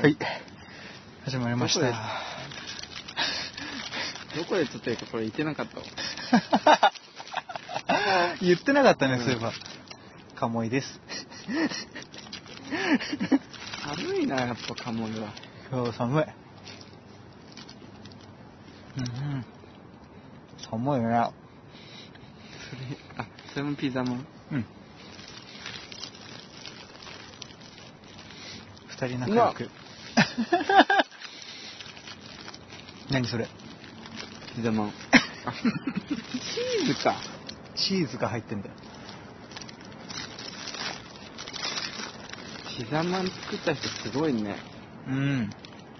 はい。始まりました。どこで撮ってるかこれ言ってなかったわ。言ってなかったね、うんそういえば。鴨居です。寒いな、やっぱカモメは。今日寒い。うんうん。寒いね。それ、あ、それもピザもん？うん。二人仲良く。何それ？ピザまん。あ、チーズか。チーズが入ってんだよ。ピザまん作った人すごいね。うん。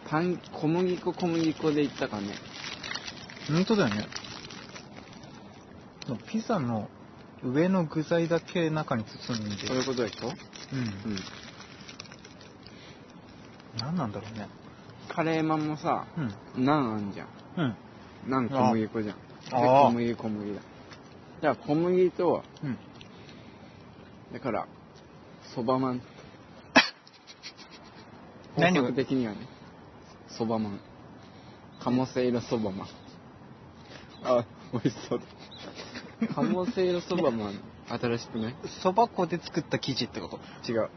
パン、小麦粉小麦粉でいったかね。本当だよね。ピザの上の具材だけ中に包んで。そういうことでしょ？うん。うん。何なんだろうね。カレーマンもさ、うん。ナンあんじゃん。うん。ナン小麦粉じゃん。小麦小麦だ。じゃあ小麦と、うん。だから、そばまん。本格的にはね、そばまん。鴨せいろそばまん。あ、美味しそうだ。鴨せいろそばまん、新しくない？そば粉で作った生地ってこと？違う。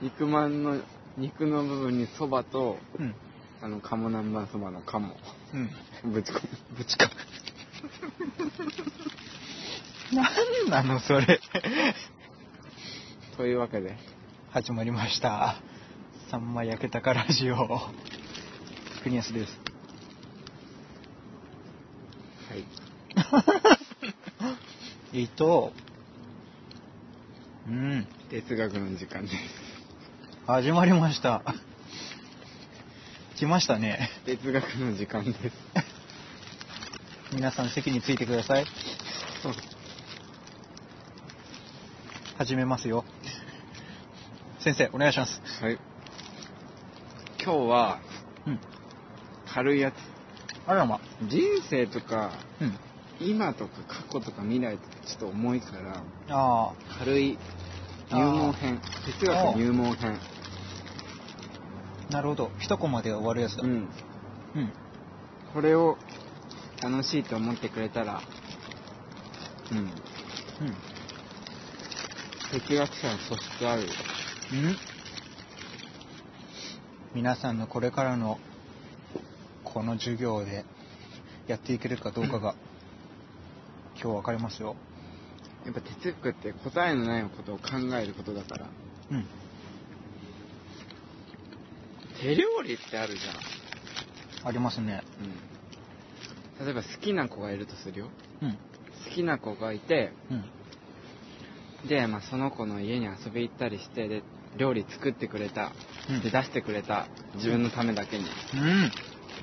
肉まんの、肉の部分にそばと、うん。あの、鴨南蛮そばの鴨。うん。ぶち込む。ぶちか。何なのそれ。というわけで、始まりました。さんま焼けたかラジオ。国安です。はい。えっと、うん。哲学の時間です。始まりました。来ましたね。哲学の時間です。皆さん席についてください。始めますよ。先生、お願いします。はい。今日は、うん。軽いやつ。あらま。人生とか、うん。今とか過去とか未来とかちょっと重いから、あ軽い入門編。哲学入門編。あ、なるほど。一コマで終わるやつだ。うん。うん。これを楽しいと思ってくれたら、うん。うん。哲学者の素質あるよ。うん皆さんのこれからのこの授業でやっていけるかどうかが今日分かりますよ。やっぱ哲学って答えのないことを考えることだから。うん。手料理ってあるじありますね。ゃん。うん。例えば好きな子がいるとするよ。うん。好きな子がいて、うん。で、まあ、その子の家に遊び行ったりして、で、料理作ってくれた。うんで、出してくれた。自分のためだけに。うん。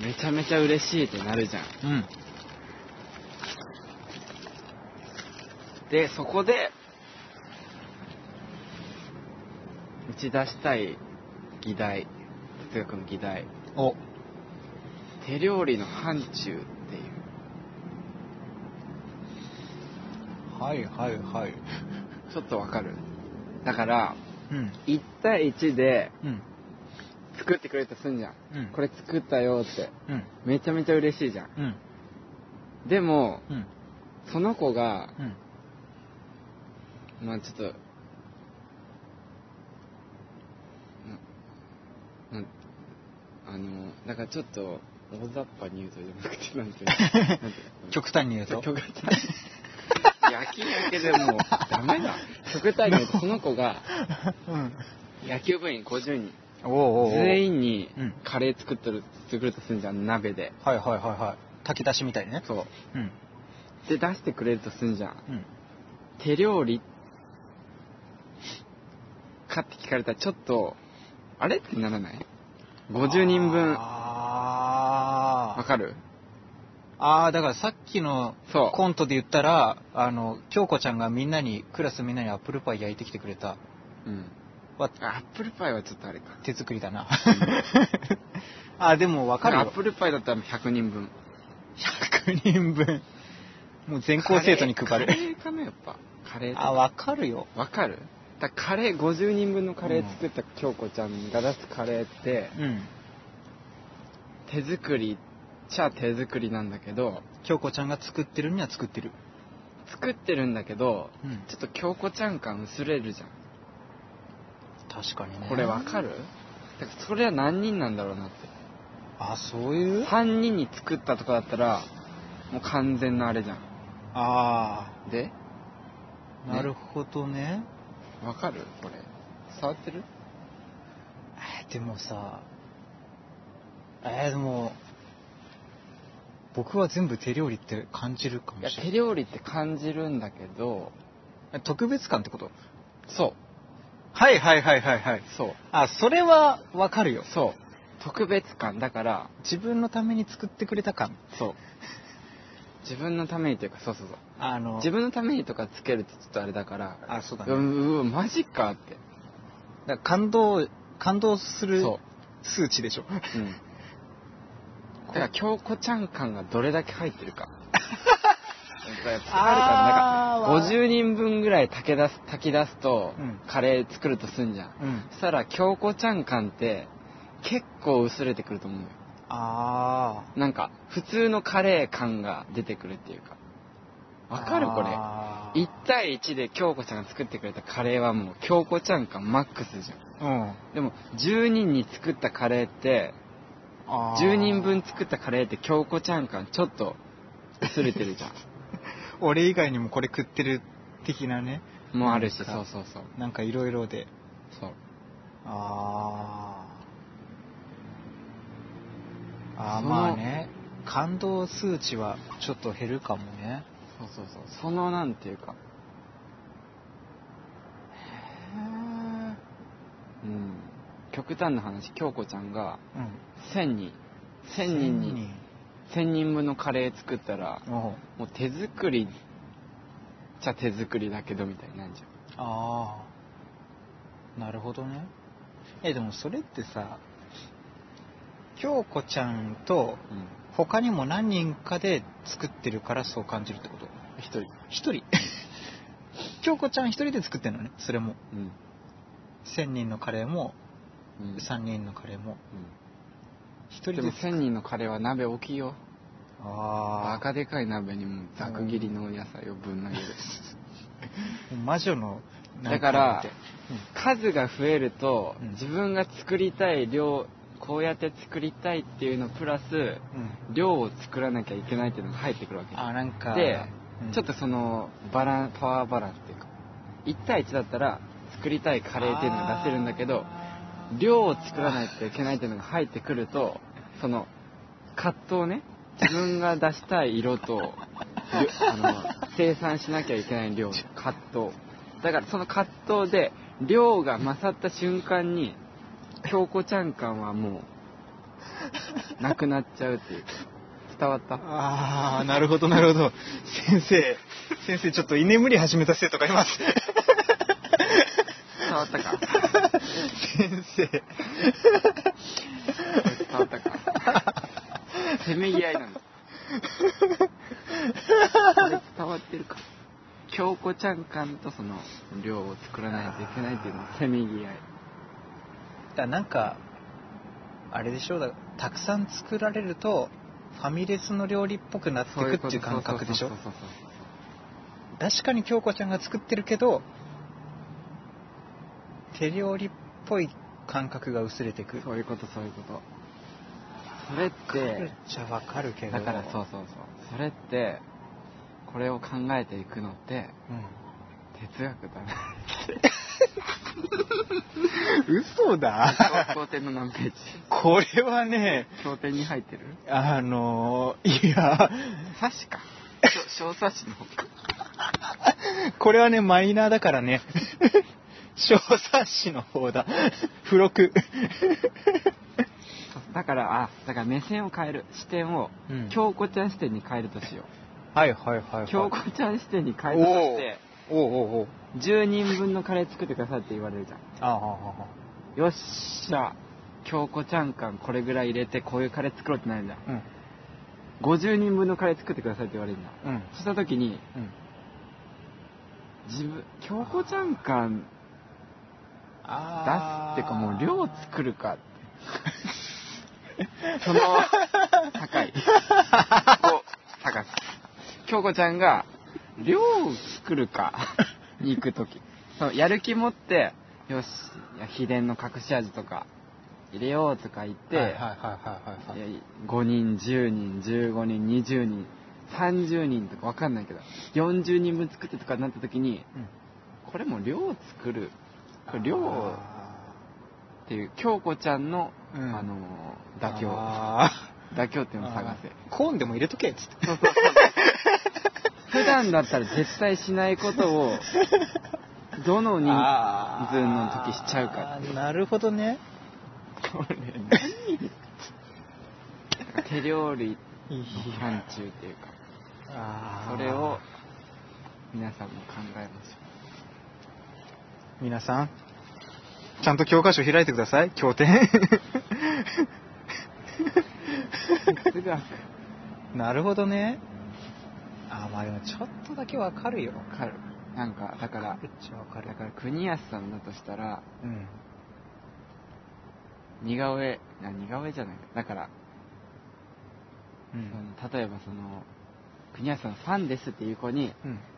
めちゃめちゃ嬉しいってなるじゃん。うん。で、そこで、打ち出したい議題。哲学の議題。お、手料理の範疇っていう。はいはいはい。ちょっとわかる？だから、うん。1対1でうん。作ってくれたとすんじゃん。うん。これ作ったよって。うん。めちゃめちゃ嬉しいじゃん。うん。でも、うん。その子が、うん。まあちょっと、あの、だからちょっと、大雑把に言うとじゃなくて、なんていうの？極端に言うと。極 端焼き焼けでもうダメだ極端に言うとその子がうん。野球部員50人おうおう全員にうんカレー作ってる作るとするじゃん鍋ではいはいはいはい。炊き出しみたいにね。そううん。で出してくれるとするじゃんうん。手料理かって聞かれたらちょっとあれ？ってならない？50人分。わかる？あーだからさっきのコントで言ったらあの京子ちゃんがみんなにクラスみんなにアップルパイ焼いてきてくれた。うん。はあアップルパイはちょっとあれか。手作りだな。あでも分かるよ。アップルパイだったら100人分。100人分。もう全校生徒に配る。カレーかなやっぱ。カレーあ分かるよ。わかる？だカレー50人分のカレー作った京子ちゃんが出すカレーってうん。手作りっちゃ手作りなんだけど京子ちゃんが作ってるには作ってる。作ってるんだけどうん。ちょっと京子ちゃん感薄れるじゃん確かにね。これわかる？だからそれは何人なんだろうなってあ、そういう？3人に作ったとかだったらもう完全なあれじゃんあで？あ、なるほどね。わかる？これ。触ってる？えーでもさ、えーでも、僕は全部手料理って感じるかいやもしれない。手料理って感じるんだけどえ特別感ってこと？そう。はいはいはいはいはい。そう。あ、それはわかるよ。そう。特別感。だから自分のために作ってくれた感。そう自分のためにというかそうそうそう。あの、自分のためにとかつけるってちょっとあれだからあ、そうだうね。んうわマジかって。だから感動、感動するそ数値でしょ。ううん。だから京子ちゃん感がどれだけ入ってるか。やっぱあるからなんか50人分ぐらい炊け出す炊き出すと、うん。カレー作るとすんじゃん。うん。そしたら京子ちゃん感って結構薄れてくると思うよあなんか普通のカレー感が出てくるっていうかあ。わかるこれあー1対1で京子ちゃんが作ってくれたカレーはもう京子ちゃん感マックスじゃんうん。でも10人に作ったカレーってあー10人分作ったカレーって京子ちゃん感ちょっと薄れてるじゃ 俺以外にもこれ食ってる的なね。んもうあるしそうそうそうなんかいろいろで。そうああ。あまあね。感動数値はちょっと減るかもね。そうそうそうそのなんていうかうん極端な話京子ちゃんがうん。1000人1000人に1000人分のカレー作ったらもう手作りじゃ手作りだけどみたいになんじゃんああ。なるほどね。え、でもそれってさ、京子ちゃんとうん。他にも何人かで作ってるからそう感じるってこと？一人。一人？京子ちゃん一人で作ってんのねそれも。うん。1000人のカレーもうん。3人のカレーも。う一人でんでも1000人のカレーは鍋大きいよ。あバカでかい鍋にもざく切りの野菜をぶん投げる。あ 魔女のだからみ数が増えるとうん。自分が作りたい量こうやって作りたいっていうのプラスうん。量を作らなきゃいけないっていうのが入ってくるわけ。あなんかでうん。ちょっとそのバランパワーバランスっていうか1対1だったら作りたいカレーっていうのが出せるんだけど量を作らないといけないっていうのが入ってくるとその葛藤ね自分が出したい色とあの生産しなきゃいけない量葛藤。だからその葛藤で量が勝った瞬間に京子ちゃん感はもうなくなっちゃうっていう。伝わった？ああなるほどなるほど。先生先生ちょっと居眠り始めた生徒がいます。伝わったか？先生。伝わったか？せめぎ合いなんだこれ伝わってるか？京子ちゃん感とその量を作らないといけないっていうのせめぎ合いだなんかあれでしょうだたくさん作られるとファミレスの料理っぽくなってくっていう感覚でしょ？確かに京子ちゃんが作ってるけど手料理っぽい感覚が薄れてく。そういうことそういうこと。それってっちゃわかるけど。だからそうそうそう。それってこれを考えていくのってうん哲学だな。嘘だ。経典の何ページこれはね経典に入ってる？あのいや。冊子か。小 小冊子の。方かこれはねマイナーだからね。小冊子の方だ。付録。だからあだから目線を変える。視点をうん。京子ちゃん視点に変えるとしよはいはいはい、はうい、京子ちゃん視点に変えたとしておうおうおう。10人分のカレー作ってくださいって言われるじゃん。あああよっしゃ。京子ちゃん感これぐらい入れてこういうカレー作ろうってなるじゃん。あうん。50人分のカレー作ってくださいって言われるじゃん。うん。そした時にうん。自分京子ちゃん感あ出すってかもう量作るかって。その、高い。を探す。京子ちゃんが、量を作るか に行くとき。そう、やる気持って、よし、秘伝の隠し味とか入れようとか言って、はいはいはいはいはいはいいや5人、10人、15人、20人、30人とかわかんないけど、40人分作ってとかなった時に、これも量を作る。量っていう、京子ちゃんの、うんあのー、妥協。あ妥協っていうーのを探せ。コーンでも入れとけっつってそうそうそう。普段だったら絶対しないことを、どの人数の時しちゃうか。なるほどね。これ何手料理範疇っていうか、あー。それを皆さんも考えましょ皆さんちゃんと教科書開いてください。経典。なるほどねあーまあでもちょっとだけわかるよ。わかる。なんか、だから、めっちゃわかる。だから国安さんだとしたら、うん。似顔絵、な似顔絵じゃない。だから、うん。その例えばその、国安さんファンですっていう子に、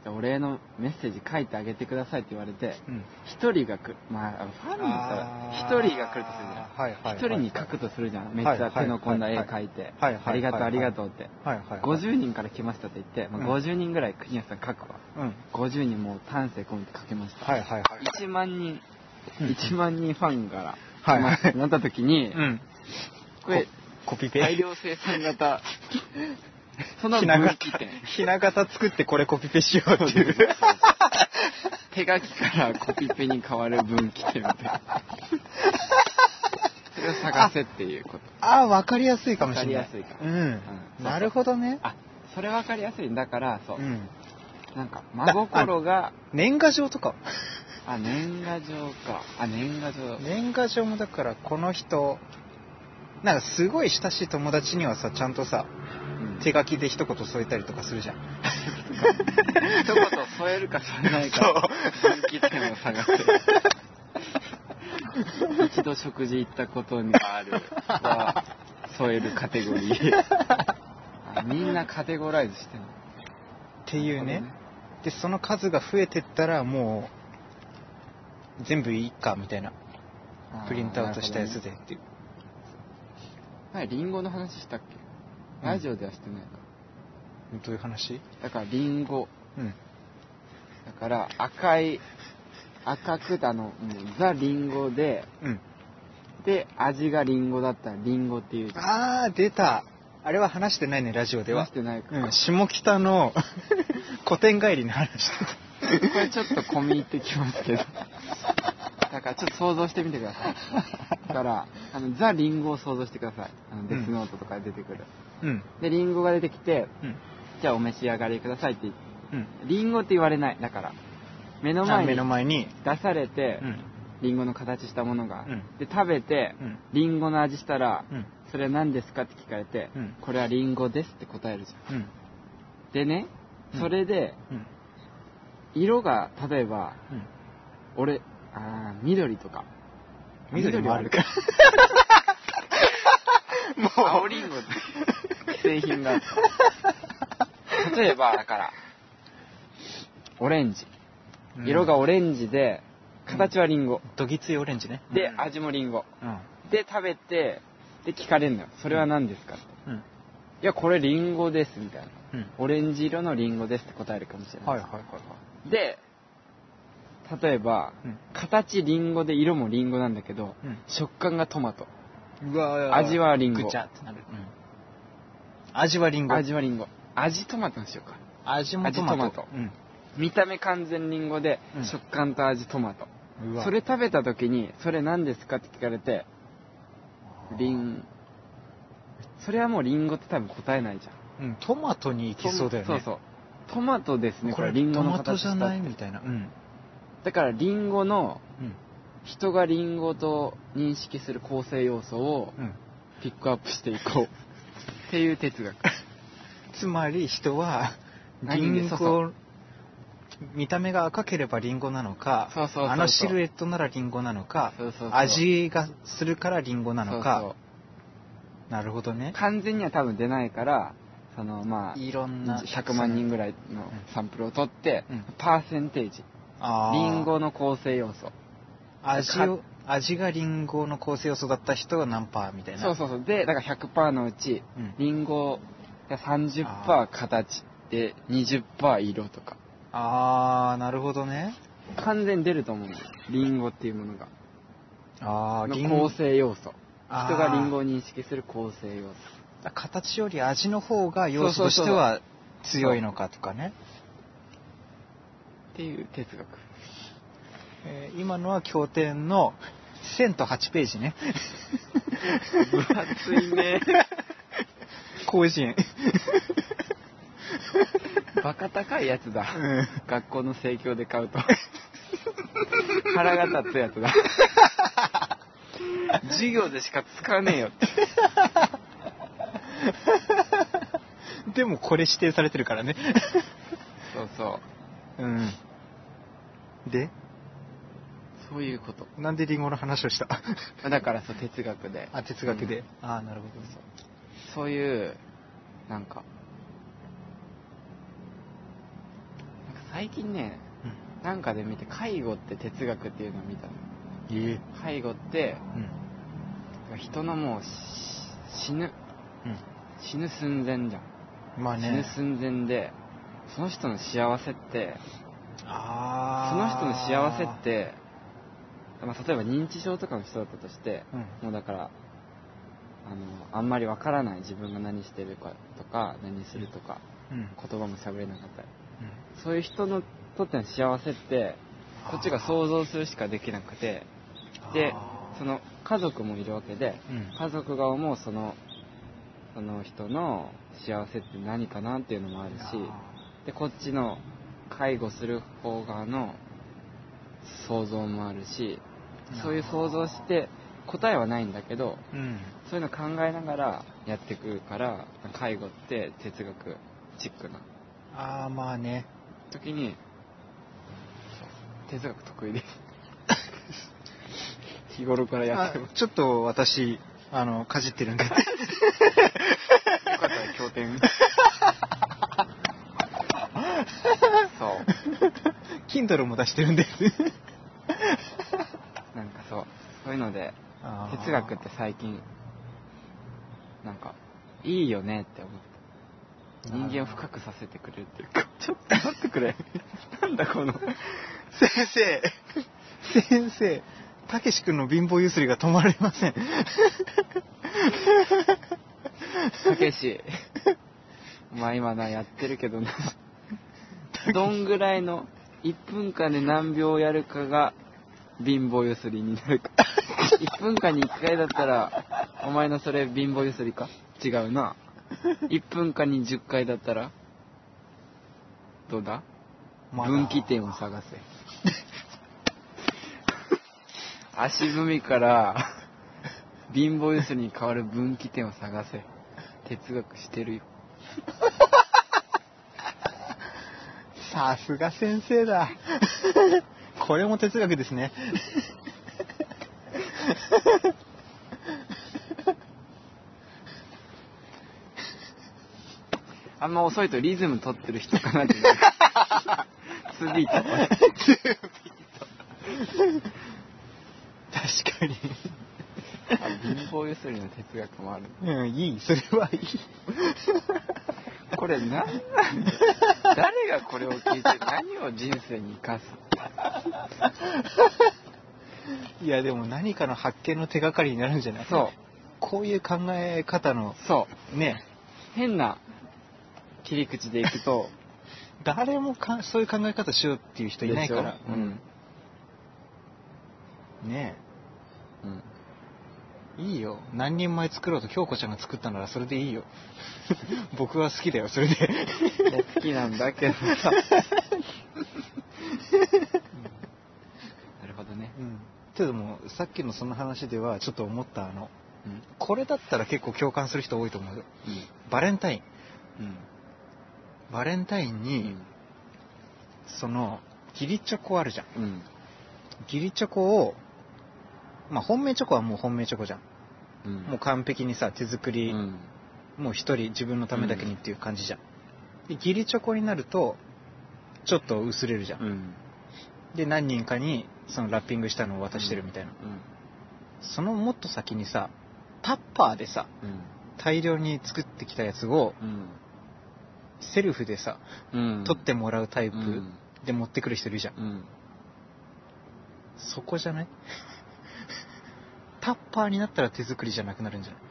うん。お礼のメッセージ書いてあげてくださいって言われて、うん。一人が来る、まあ、ファンたら、一人が来るとするじゃん。はいはいはい一人に書くとするじゃん。めっちゃ手の込んだ絵描いて、ありがとうはいありがとうって。はいはいはい。50人から来ましたって言って、まあ、うん。50人ぐらい国安さん書くわ。うん。50人もう丹精込めて書けました。はいはいはい。1万人、うん。1万人ファンからはい来ましたってなった時に、うん。これ、コピペ？大量生産型、そのひな形分岐点。ひな形作ってこれコピペしようっていう 手書きからコピペに変わる分岐点みたいな。それを探せっていうこと。ああわかりやすいかもしれないわかりやすいかうんうんなるほどねあ、それ分かりやすいんだから、そう。うんなんか、真心が、年賀状とかあ、年賀状か。あ、年賀状。年賀状もだからこの人なんかすごい親しい友達にはさちゃんとさうん手書きで一言添えたりとかするじゃん。一言添えるか添えないか、分岐点を探せ。一度食事行ったことがあるは添えるカテゴリー。あみんなカテゴライズしてるっていうね。でその数が増えてったらもう全部いいかみたいな。プリントアウトしたやつでっていう。前リンゴの話したっけ？ラジオではしてないか。どういう話？だからリンゴ。うんだから赤い、赤くあの、ザリンゴで、うんで、味がリンゴだったらリンゴっていう。ああ出たあれは話してないねラジオでは話してないか。うん下北の 古典帰りの話これちょっと込み入ってきますけど。だからちょっと想像してみてください。だから、あの、ザ・リンゴを想像してください。あの、デスノートとかで出てくる。たうん。で、リンゴが出てきて、うん。じゃあお召し上がりくださいって、うん。リンゴって言われない。だから、目の前にの前に。出されてう、ん。リンゴの形したものが、うん。で、食べて、うん。リンゴの味したら、うん。それは何ですかって聞かれて、うん。これはリンゴですって答えるじゃん。うん。でね、うん。それで、うん。色が、例えば、うん。俺、あー緑とか。緑もあるか もう青リンゴ製品が。例えば、だから、オレンジ。色がオレンジで、形はリンゴ。どぎついオレンジねで、味もリンゴ。うんで、食べて、で、聞かれるのよ。それは何ですか？ってうんいや、これリンゴです、みたいな。うんオレンジ色のリンゴですって答えるかもしれない。はいはいはいはいで、例えば、うん。形リンゴで色もリンゴなんだけど、うん。食感がトマト。味はリンゴ。ぐちゃってなる、味はリンゴ。味はリンゴ。味トマトにしようか。味もトマト。味トマト。うん。見た目完全リンゴで、うん。食感と味トマト。それ食べた時に、それ何ですかって聞かれて、リン、それはもうリンゴって多分答えないじゃん。うん。トマトに行きそうだよね。そうそう。トマトですね、これリンゴのトマトじゃないみたいな。うんだからリンゴの、うん。人がリンゴと認識する構成要素をうん。ピックアップしていこう。っていう哲学。つまり人はリンゴ見た目が赤ければリンゴなのかあのシルエットならリンゴなのか味がするからリンゴなのか。なるほどね。完全には多分出ないからそのまあいろんな。100万人ぐらいのサンプルを取って、うん。パーセンテージリンゴの構成要素。味を味がリンゴの構成要素だった人が何パーみたいな。そうそうそう。でだから100%のうちうん。リンゴが30%あ形で20%色とか。ああなるほどね。完全に出ると思うリンゴっていうものが。ああの構成要素。人がリンゴを認識する構成要素。形より味の方が要素としては強いのかとかねっていう。哲学。えー今のは経典の1008ページね。分厚いね。広辞苑バカ高いやつだ。うん。学校の生協で買うと。腹が立つやつだ。授業でしか使わねえよ。っ てでもこれ指定されてるからね。そうそう。うんで？そういうこと。なんでリンゴの話をした？だからそう哲学で。あ哲学で、うん。ああなるほど。そう。いうなんかなんか最近ねうん。なんかで見て介護って哲学っていうのを見たの。ええ介護ってうん。人のもうし死ぬ。死ぬ寸前じゃん、うんまあ死ぬね寸前でその人の幸せってああその人の幸せって、まあ、例えば認知症とかの人だったとしてうん。もうだからあのあんまりわからない自分が何してるかとか何するとかうん。言葉も喋れなかったり。うん。そういう人のとっての幸せってこっちが想像するしかできなくてでその家族もいるわけでうん。家族が思うそのその人の幸せって何かなっていうのもあるしでこっちの介護する方側の想像もあるしそういう想像して答えはないんだけどうん。そういうの考えながらやってくるから介護って哲学チックなああまあね。時に哲学得意です 日頃からやってます。あちょっと私あのかじってるんで。よかったら経典そう Kindle も出してるんです。なんかそう。そういうので哲学って最近なんかいいよねって思って。人間を深くさせてくれるっていうか。ちょっと待ってくれ。なんだこの。先生。先生。たけし君の貧乏ゆすりが止まりません。たけし。まあ今なやってるけどな どんぐらいの1分間で何秒やるかが貧乏ゆすりになるか。1分間に1回だったらお前のそれ貧乏ゆすりか？違うな。1分間に10回だったらどうだ？まだ。分岐点を探せ。足踏みから貧乏ゆすりに変わる分岐点を探せ。哲学してるよ さすが先生だ。これも哲学ですね。あんま遅いとリズム取ってる人かなってなる2ビート。確かに。あ貧乏ゆすりの哲学もある。うんいい。それはいい。これ何なんだよ誰がこれを聞いて何を人生に生かす いやでも何かの発見の手がかりになるんじゃない？そう。こういう考え方のそうね変な切り口でいくと。誰もかそういう考え方しようっていう人いないから。うん、ねうん、えいいよ。何人前作ろうと京子ちゃんが作ったならそれでいいよ。僕は好きだよそれで。好きなんだけどさ。なるほどね。うん。けどもさっきのその話ではちょっと思ったあのうん。これだったら結構共感する人多いと思う。ようん。バレンタイン。うん。バレンタインうにん。その義理チョコあるじゃん。義理チョコをまあ本命チョコはもう本命チョコじゃんうん。もう完璧にさ手作り、うん。もう一人自分のためだけにっていう感じじゃん、で義理チョコになるとちょっと薄れるじゃん、うん。で何人かにそのラッピングしたのを渡してるみたいな、そのもっと先にさタッパーでさうん。大量に作ってきたやつをうん。セルフでさうん。取ってもらうタイプうん。で持ってくる人いるじゃん。そこじゃない？タッパーになったら手作りじゃなくなるんじゃない？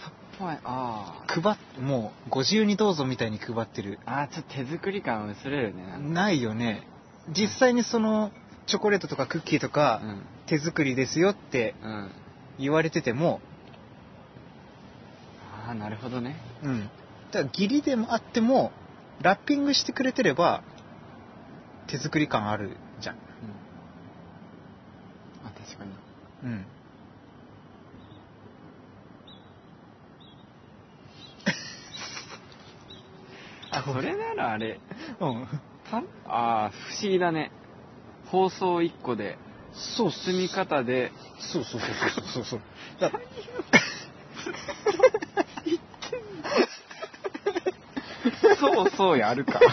タッパーあ配っもうご自由にどうぞみたいに配ってる。ああーちょっと手作り感薄れるね。ないよね。実際にそのチョコレートとかクッキーとかうん。手作りですよってうん。言われてても。ああなるほどね。うん。だから義理でもあってもラッピングしてくれてれば手作り感あるじゃん。うん。あ確かにうん。あそれならあれ。うん。たああ不思議だね。包装1個でそう包み方で。そうそうそうそうそうそう。だ そうそうやるか。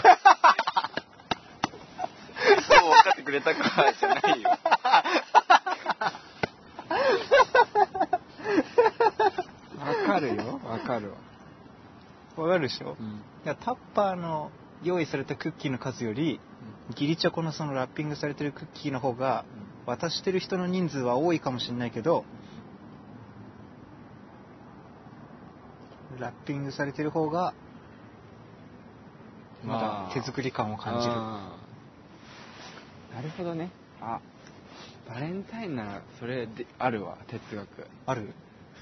そう分かってくれたかじゃないよわかるよわかるわ。わかるでしょ？うん。だからタッパーの用意されたクッキーの数より義理チョコのそのラッピングされてるクッキーの方が渡してる人の人数は多いかもしれないけどラッピングされてる方がまだ手作り感を感じる、なるほどね。あバレンタインならそれであるわ哲学。ある？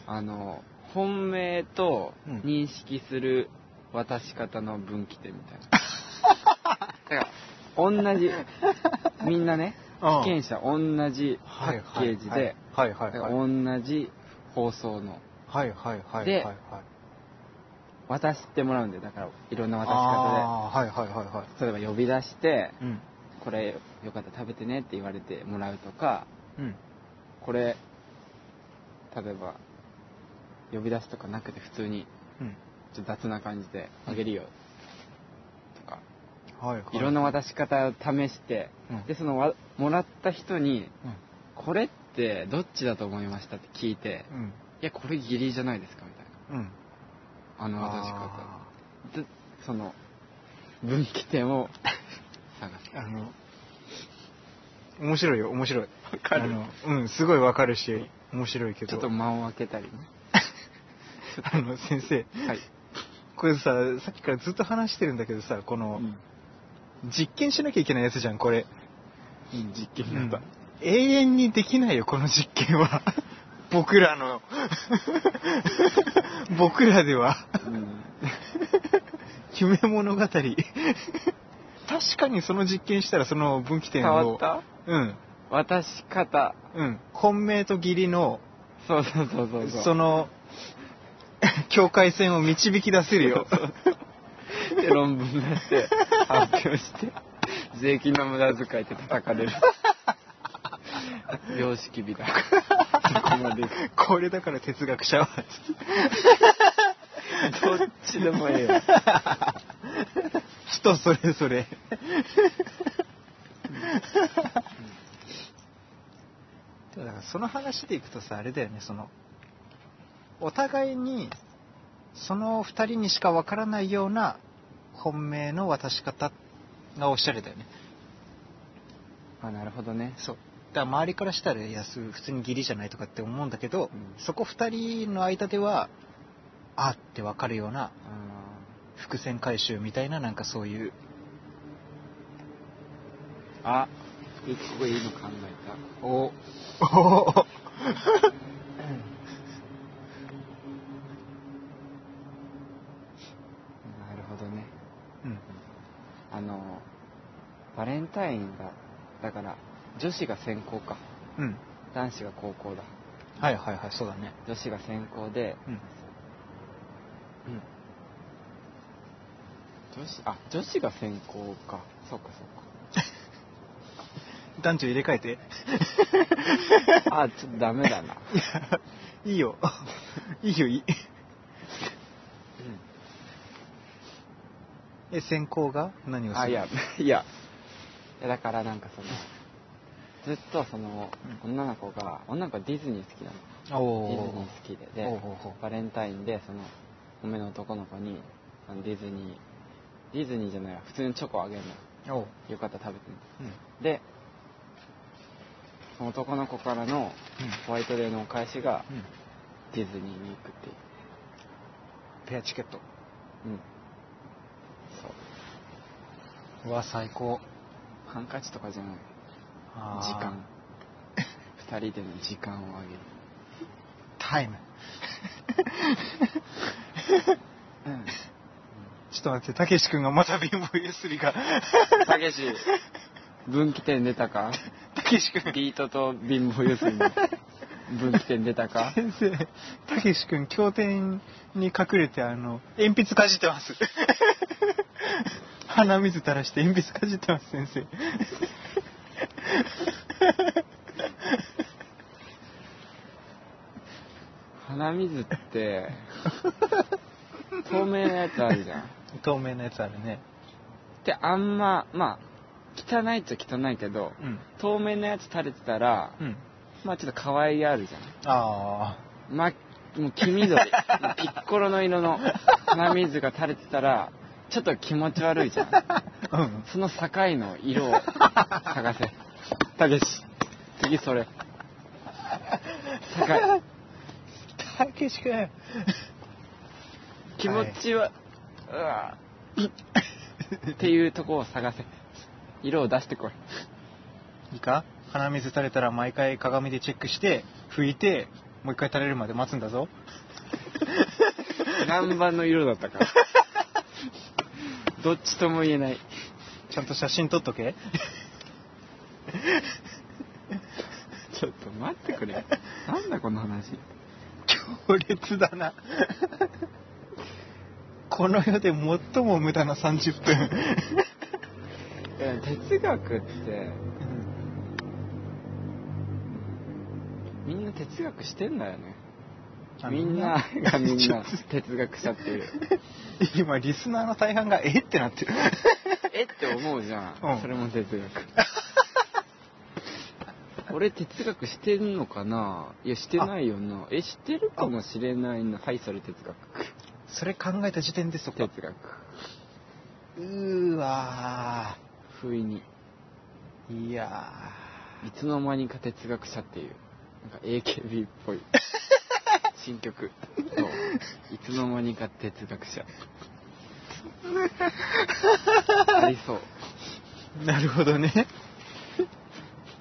あの本命とうん。認識する渡し方の分岐点みたいな、だから同じみんなねうん。被験者同じパッケージで同じ包装の。はいはいはいで渡してもらうんでだからいろんな渡し方あーはいはいはいはで例えば呼び出していうん。これよかったら食べてねって言われてもらうとかうん。これ例えば呼び出すとかなくて普通にうん。ちょっと雑な感じであげるよ。とか。はいはい。いろんな渡し方を試してうん。でそのわもらった人にうん。これってどっちだと思いましたって聞いてうん。いやこれ義理じゃないですかみたいな。うん。あの渡し方。その分岐点を探す。ーあの面白いよ面白い。わかる。あのうんすごいわかるし面白いけど。ちょっと間を空けたりねあの先生。はい、これささっきからずっと話してるんだけどさこの、実験しなきゃいけないやつじゃんこれ、うん実験うんだった、永遠にできないよこの実験は。僕らの。僕らでは。うん。夢物語。確かにその実験したらその分岐点伝をわった？うん。渡し方。うん。本命と義理の。そうそうそうそう。その境界線を導き出せるよ。で論文出して発表して税金の無駄遣いって叩かれる。良識美だこれだから哲学者は。どっちでもええよ。人それぞれ。だからその話でいくとさあれだよねそのお互いにその2人にしかわからないような本命の渡し方がおしゃれだよね。あなるほどね。そう。だから周りからしたらいやす普通に義理じゃないとかって思うんだけど、うん。そこ2人の間ではあってわかるようなあ伏線回収みたいななんかそういう。ーあ一個いいの考えおお たなるほどねうんあのバレンタインがだから女子が先行か。うん。男子が高校だ。はいはいはいそうだね。女子が先行でうん。女子あ女子が先行か。そうかそう 男女入れ替えて。か あちょっとダメだな、いいよ。いいよ、いい。え、先行が？何をする？あいや いや。だからなんかそのずっとその女の子が女の子はディズニー好きなの。ディズニー好きで。でバレンタインでその嫁の男の子にあのディズニーディズニーじゃないわ普通にチョコあげるの。よかったら食べてみうん。でその男の子からのうん。ホワイトデーのお返しがうん。ディズニーに行くっていう。ペアチケット。うん。そううわ、最高。ハンカチとかじゃない時間 二人での時間をあげるタイム。うんちょっと待って、たけし君がまた貧乏ゆすりが。たけし分岐点出たか？たけし君。ビートと貧乏ゆすりの分岐点出たか？先生、たけし君、経典に隠れて、あの、鉛筆かじってます。鼻水垂らして鉛筆かじってます、先生。鼻水って 透明なやつあるじゃん透明なやつあるね。であんままあ汚いっちゃ汚いけどうん。透明なやつ垂れてたらうん。まあちょっと可愛いあるじゃんあまあもう黄緑ピッコロの色の鼻水が垂れてたらちょっと気持ち悪いじゃん。あ。うん。その境の色を 探せ。たけし。次それ。境。たけし君。気持ちは、うわ。っていうとこを探せ。色を出してこい。いいか？鼻水垂れたら毎回鏡でチェックして、拭いて、もう一回垂れるまで待つんだぞ。何番の色だったかどっちとも言えないちゃんと写真撮っとけ。ちょっと待ってくれなんだこの話強烈だな。この世で最も無駄な30分。哲学ってみんな哲学してんだよねあみんながみんな哲学者っていう 今、リスナーの大半が、えってなってる。えって思うじゃん、うん。それも哲学。俺哲学してんのかな？いやしてないよな。えしてるかもしれないなはいそれ哲学。それ考えた時点でそっか。哲学。うー。わ不意に。ー。いやいつの間にか哲学者っていう。なんか AKB っぽい新曲と いつの間にか哲学者 ありそうー。なるほどね。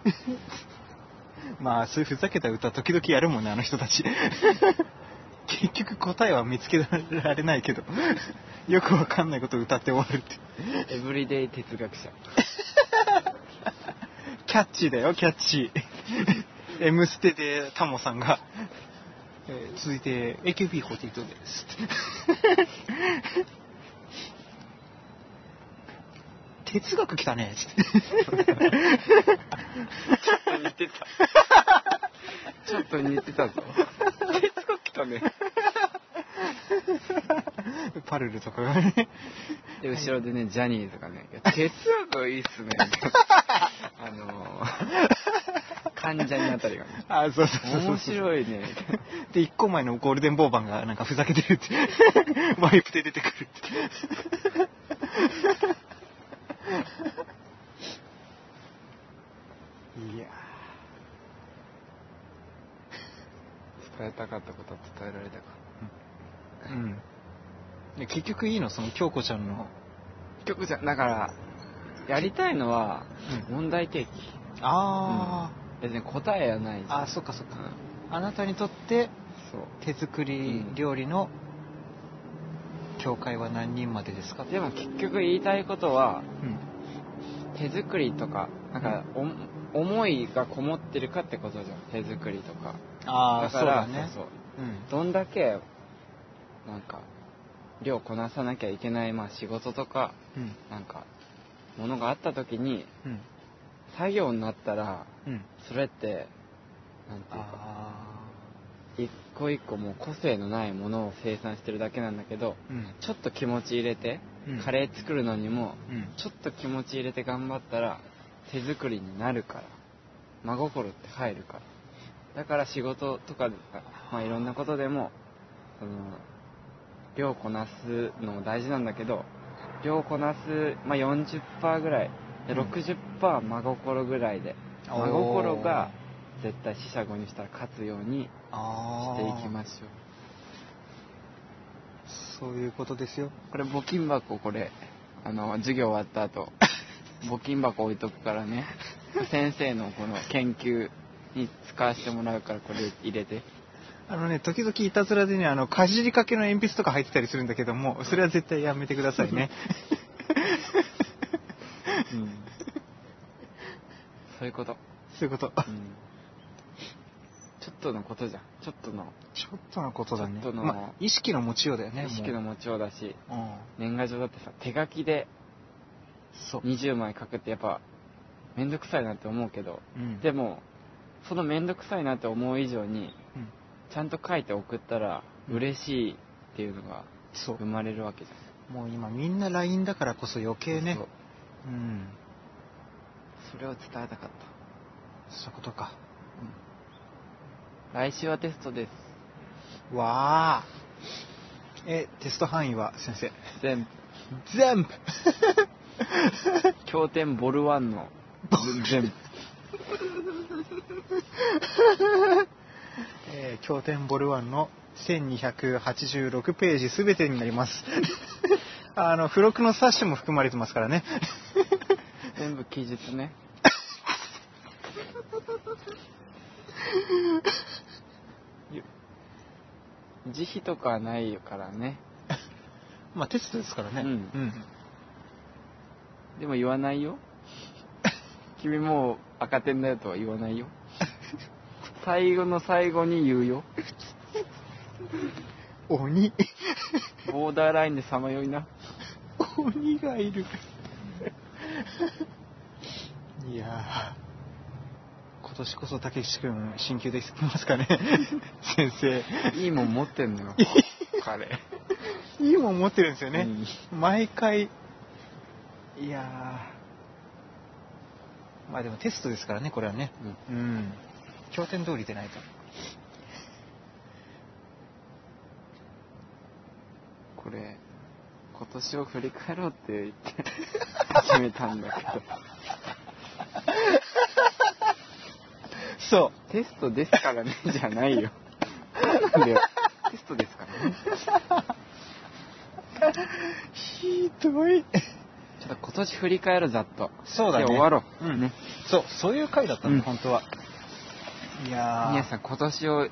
まあ、そういうふざけた歌時々やるもんね、あの人たち。結局答えは見つけられないけど、よくわかんないことを歌って終わるって。エブリデイ哲学者キャッチーだよ、キャッチー。M ステでタモさんが、えー続いて AKB48 です。哲学来たね、つって。似てたちょっと似てたぞ哲学来たねパルルとかがね。で後ろでねジャニーズがね「いや哲学いいっすね」あのー、関ジャニあたりがねあ、そうそうそうそう。面白いねで、一個前のゴールデンボーバンがなんかふざけてるって。ワイプで出てくるって。いや伝えたかったことは伝えられたかーうん。で結局いいの？その京子ちゃんの。曲じゃだからやりたいのはうん問題提起あ別に答えはないあ、そっかそっか。うん。あなたにとってそう。手作り料理の教会は何人までですか？でも結局言いたいことはうん。手作りとかなんかお思いがこもってるかってことじゃん。手作りとか。ああ、だからそうだね。そうう。ん。どんだけなんか量こなさなきゃいけない、まあ、仕事とかうん。なんかものがあった時にうん作業になったらうん。それってなんていうかあ一個一個もう個性のないものを生産してるだけなんだけどーうん。ちょっと気持ち入れて、うん。カレー作るのにもうん。ちょっと気持ち入れて頑張ったら手作りになるから真心って入るから。だから仕事とか、まあ、いろんなことでもその量こなすのも大事なんだけど量こなす、まあ、40%ぐらいでうん。60%真心ぐらいで。おー。真心が絶対四捨五入したら勝つようにあしていきましょうそういうことですよ。これ募金箱これ。あの授業終わった後。募金箱置いとくからね。先生のこの研究に使わせてもらうからこれ入れて。あのね時々いたずらでねあのかじりかけの鉛筆とか入ってたりするんだけどもそれは絶対やめてくださいね うん。そういうこと、そういうこと。うん、ちょっとのことじゃん。ちょっとの。ちょっとのことだね。ちょっとの。まあ意識の持ちようだよね意識の持ちようだし。もううん。年賀状だってさ手書きでそう、20枚書くってやっぱめんどくさいなって思うけど。うん。でもそのめんどくさいなって思う以上にうん。ちゃんと書いて送ったら嬉しいっていうのが生まれるわけじゃん。もう今みんな LINE だからこそ余計ねそううん。それを伝えたかった。そういうことか。来週はテストです。わあ。えテスト範囲は先生。全部。全部。経典ボル1の。全部えー、経典ボルワンの1286ページすべてになります。あの、付録の冊子も含まれてますからね。全部記述ねゆ慈悲とかはないからねまあ、テストですからね。うんうん。でも言わないよ君もう赤点だよとは言わないよ最後の最後に言うよ鬼。ボーダーラインでさまよいな鬼がいる。いやー今年こそ竹内くん、進級できますかね？先生。いいもん持ってんのよ 彼いいもん持ってるんですよね。うん毎回。いやーまあでもテストですからね、これはね。うんうん。経典通りでないと。これ今年を振り返ろうって言って始めたんだけどそテストですからねじゃないよテストですからねう。ひどい。ちょっと今年振り返ろうざっとそうだね。で終わろう、うん。ねそう、そういう回だったの、うん本当は。いやー。皆さん今年を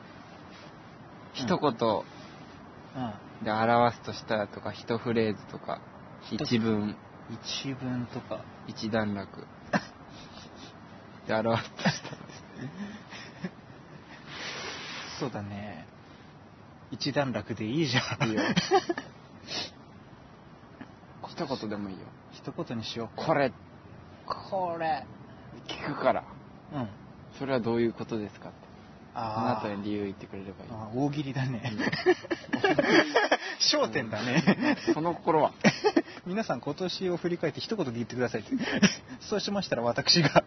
一言うん。で表すとしたらとか一フレーズとか一文一文とか。一段落で表したらそうだね。一段落でいいじゃん。いいよ一言でもいいよ一言にしよう。これこれ。聞くからうん。それはどういうことですかってそのあ後に理由言ってくれればいいあー大喜利だね。焦点だね。その心は皆さん今年を振り返って一言で言ってくださいって。そうしましたら私が。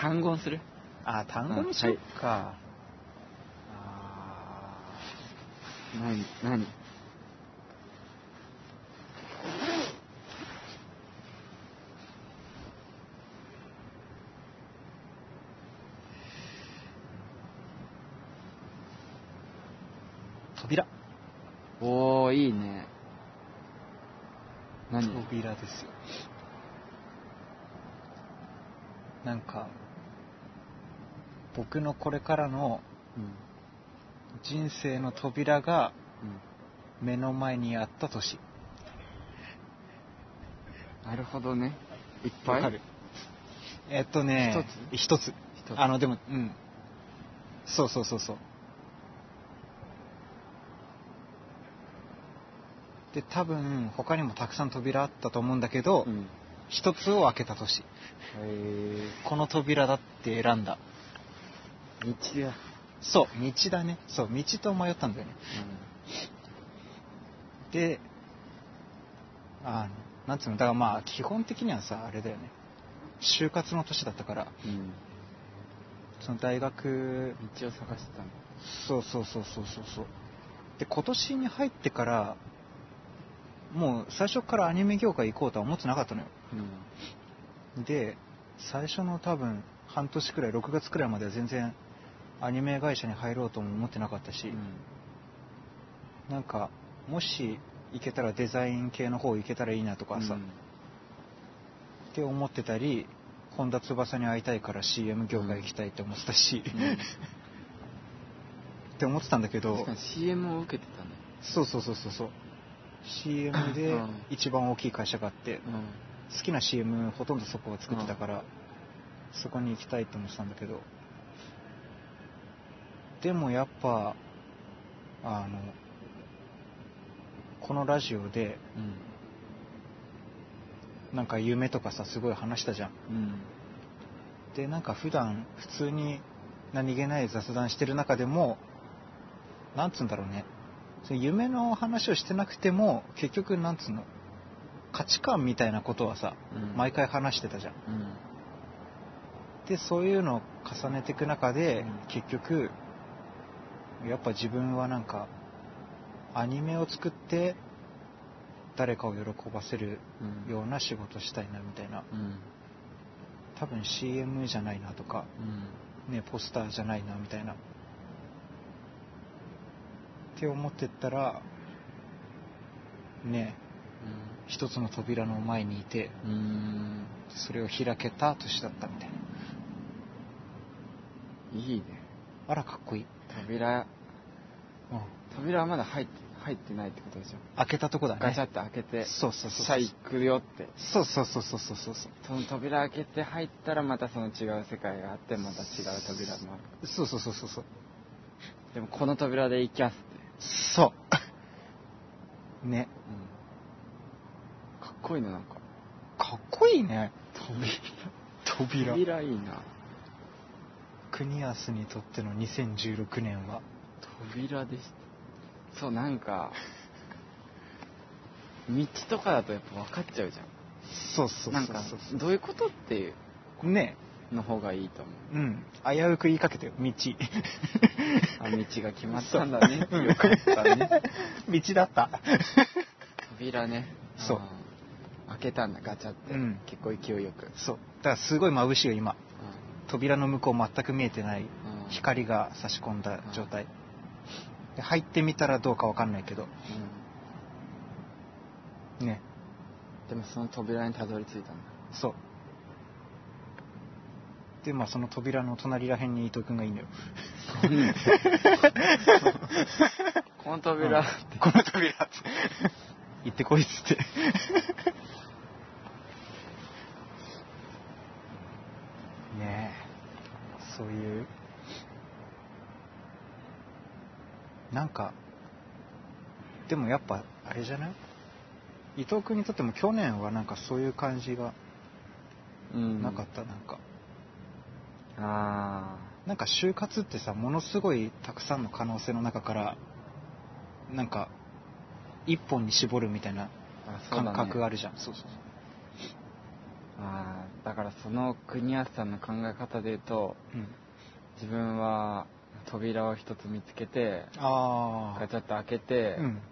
単語にするあー、単語にしよっか。あ何何？ー扉。おーいいね何？扉ですよ。なんか、僕のこれからのうん人生の扉がうん目の前にあった年。なるほどねいっぱい？わかるえっとね、一つ。一つあの、でも、うん。そうそうそうそう。で多分他にもたくさん扉あったと思うんだけど、うん。一つを開けた年。この扉だって選んだ。道がそう道だね。そう道と迷ったんだよね。であのなんつうのだからまあ基本的にはさあれだよね。就活の年だったから。うん、うん、その大学。道を探してたんだそうそうそうそうそうそう。で今年に入ってからもう最初からアニメ業界行こうとは思ってなかったのよ。うん。で最初の多分半年くらい6月くらいまでは全然アニメ会社に入ろうとも思ってなかったし、なんかもし行けたらデザイン系の方行けたらいいなとかさ、って思ってたり本田翼に会いたいから CM 業界行きたいって思ってたし、うん。うん。って思ってたんだけど CM を受けてたね。そうそうそうそうそう CM でうん。一番大きい会社があって好きな CM ほとんどそこが作ってたから、そこに行きたいと思ってたんだけどでもやっぱあのこのラジオでうん。なんか夢とかさすごい話したじゃん。うん。でなんか普段普通に何気ない雑談してる中でもなんつうんだろうねその夢の話をしてなくても結局なんつうの価値観みたいなことはさうん。毎回話してたじゃん。うん。でそういうのを重ねていく中で、うん。結局やっぱ自分はなんかアニメを作って誰かを喜ばせるうん。ような仕事したいなみたいな。うん。多分 CM じゃないなとか、うん。ね、ポスターじゃないなみたいなって思ってったらね一つの扉の前にいてうん。うんそれを開けた年だったみたいな。いいね。あらかっこいい、扉。うん。扉はまだ入って入ってないってことでしょ？開けたとこだね。ガチャって開けてそうそうそうさあ行くよって。そうそうそうそうそうそうそう。その扉開けて入ったらまたその違う世界があってまた違う扉もある。そうそうそうそうそう。でもこの扉で行きゃすって、そう。ね。うん、かっこいいねなんか。かっこいいね。扉。扉。いいな。国安にとっての2016年は。扉でしたそうなんか道とかだとやっぱ分かっちゃうじゃん。そうそうそうそう。なんかどういうことっていう。ねの方がいいと思う。うん。危うく言いかけたよ。道。あ道が決まったんだね。よかったね。道だった。扉ね。そう。開けたんだ。ガチャって、うん。結構勢いよく、そう。だからすごい眩しいよ今。扉の向こう全く見えてないうん。光が差し込んだ状態。で入ってみたらどうかわかんないけど。うん。ね。でもその扉にたどり着いたんだ。そうでまあその扉の隣らへんに伊藤君がいいのよ。この扉、この扉って。行ってこいっつって。ねえ。そういう。なんかでもやっぱあれじゃない？伊藤君にとっても去年はなんかそういう感じがうん。なかった、なんか。あなんか就活ってさものすごいたくさんの可能性の中からなんか一本に絞るみたいな感覚あるじゃん。そうそうあーだからその国安さんの考え方で言うとそう、うん、自分は扉を一つ見つけてああガチャッと開けて、うん。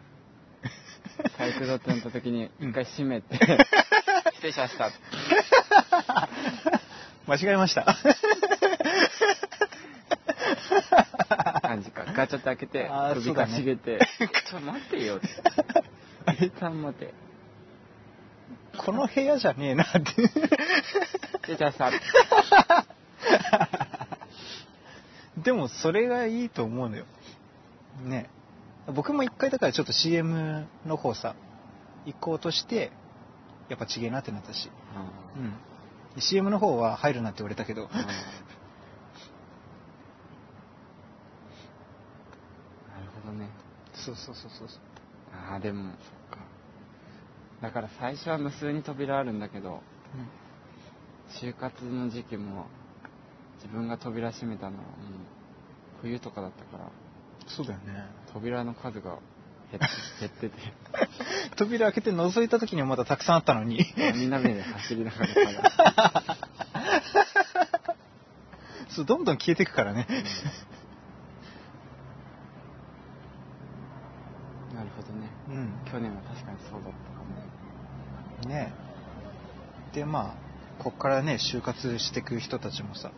体育座ってなった時にうん。一回閉めて、失礼しました。間違えました感じかガチャッと開けてあー首かしげて、ちょっと待ってよ。って一旦待て。この部屋じゃねえなって。失礼しましたでもそれがいいと思うのよ。ね。僕も一回だからちょっと CM の方さ行こうとしてやっぱちげえなってなったし、ううん、CM の方は入るなって言われたけどんうんなるほどねそうそうそうそうそう。ああでもそっか。だから最初は無数に扉あるんだけど就活の時期も自分が扉閉めたのはもう冬とかだったからそうだよね。扉の数が減って 減ってて。扉開けて覗いた時にはまだたくさんあったのに。みんなで走りながら。そうどんどん消えていくからね。なるほどねうん去年は確かにそうだったかも。ねでまあこっからね就活していく人たちもさ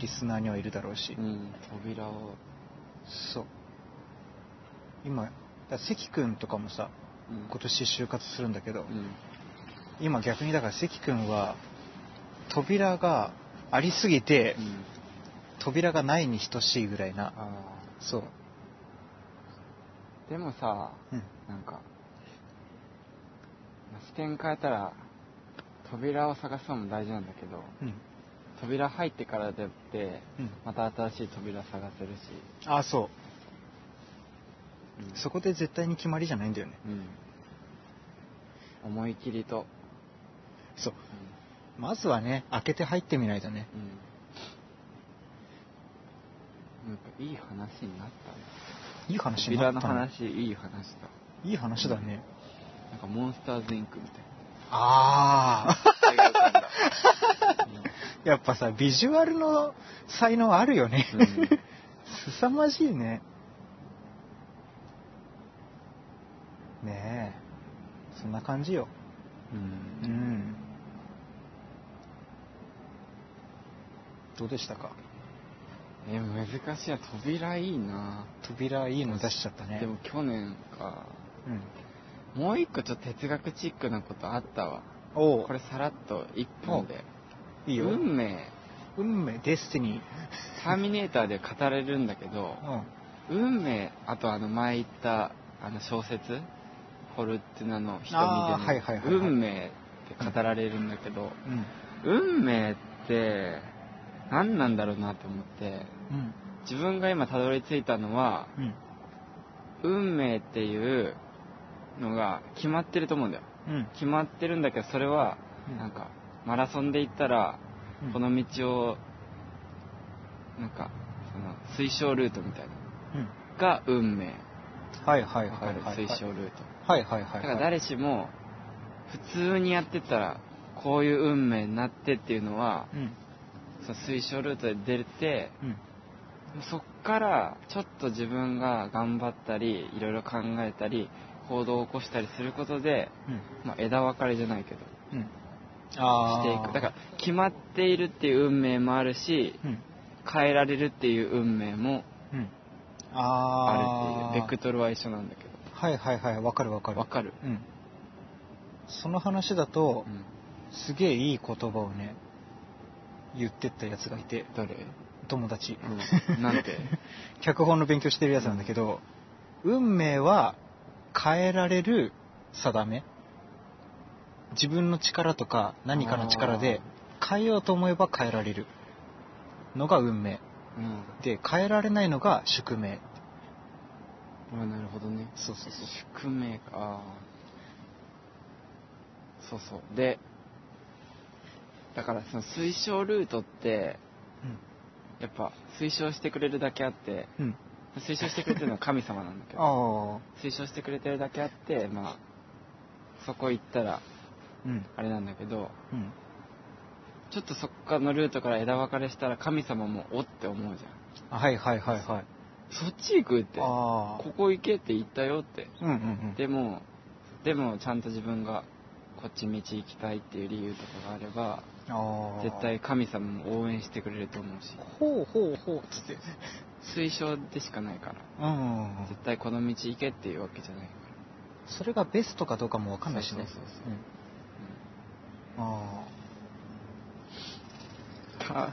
リスナーにはいるだろうし、うん扉を。そう。今関君とかもさうん。今年就活するんだけど、うん。今逆にだから関君は扉がありすぎて、うん。扉がないに等しいぐらいな。あそう、ーでもさうん、なんか、まあ視点変えたら扉を探すのも大事なんだけどうん。扉入ってからでってうん。また新しい扉探せるし、あそう。うん。そこで絶対に決まりじゃないんだよね。うん。思い切りと、そう。まずはね開けて入ってみないとね。うん。なんかいい話になったね。いい話になったの話いい話だ。いい話だね、なんかモンスターズインクみたいああな。やっぱさビジュアルの才能あるよね、うん。凄まじいね。ねえ。そんな感じよ。う。うんん。どうでしたか？え、難しいな。扉いいな。扉いいの出しちゃったね。でも去年か。うんもう一個ちょっと哲学チックなことあったわ。おおこれさらっと一本で。いいよ。運命、運命デスティニターミネーターで語れるんだけど、ーうん。運命、あとあの前言ったあの小説、フォルティナの瞳であーのはいはい。運命って語られるんだけど、うん。運命って何なんだろうなと思って、うん。自分が今たどり着いたのは、うん。運命っていうのが決まってると思うんだよ。うん。決まってるんだけど、それは、うん。なんか、マラソンで行ったら、うん。この道を、なんか、その、推奨ルートみたいな。うん。が運命。はいはいはいはい推奨ルート。はいはいはいだから誰しも、普通にやってたら、こういう運命になってっていうのは、うん。その推奨ルートで出て、うん。そっからちょっと自分が頑張ったり、いろいろ考えたり、行動を起こしたりすることで、うん。まあ、枝分かれじゃないけど、うん。あしていく。だから、決まっているっていう運命もあるし、らうん。変えられるっていう運命もうん。ああるっていう、ベクトトルは一緒なんだけはいはいはいわかるわかど。る。わかる。うん。その話だとうん。すげえいい言葉をね言ってったやつがいて誰？友達、うん。なんて 脚本の勉強してるやつなんだけど、運命は変えられる定め？自分の力とか何かの力で変えようと思えば変えられる。のが運命。うん。で変えられないのが宿命。あなるほどね。そうそうそう。宿命か。そうそう。で、だからその推奨ルートって、やっぱ推奨してくれるだけあって、うんうん推奨してくれてるのは神様なんだけど、推奨してくれてるだけあって、まあ、そこ行ったらうん。あれなんだけど、うん。ちょっとそっかのルートから枝分かれしたら神様もおって思うじゃん。はいはいはいはい。そっち行くって、ここ行けって言ったよって。うんうんうん。でも、でもちゃんと自分がこっち道行きたいっていう理由とかがあれば、絶対神様も応援してくれると思うし、ほうほうほうつって推奨でしかないから、うん。うんうん絶対この道行けっていうわけじゃないかそれがベストかどうかもわかんないしね。そうそうそうう。ん。あら。タ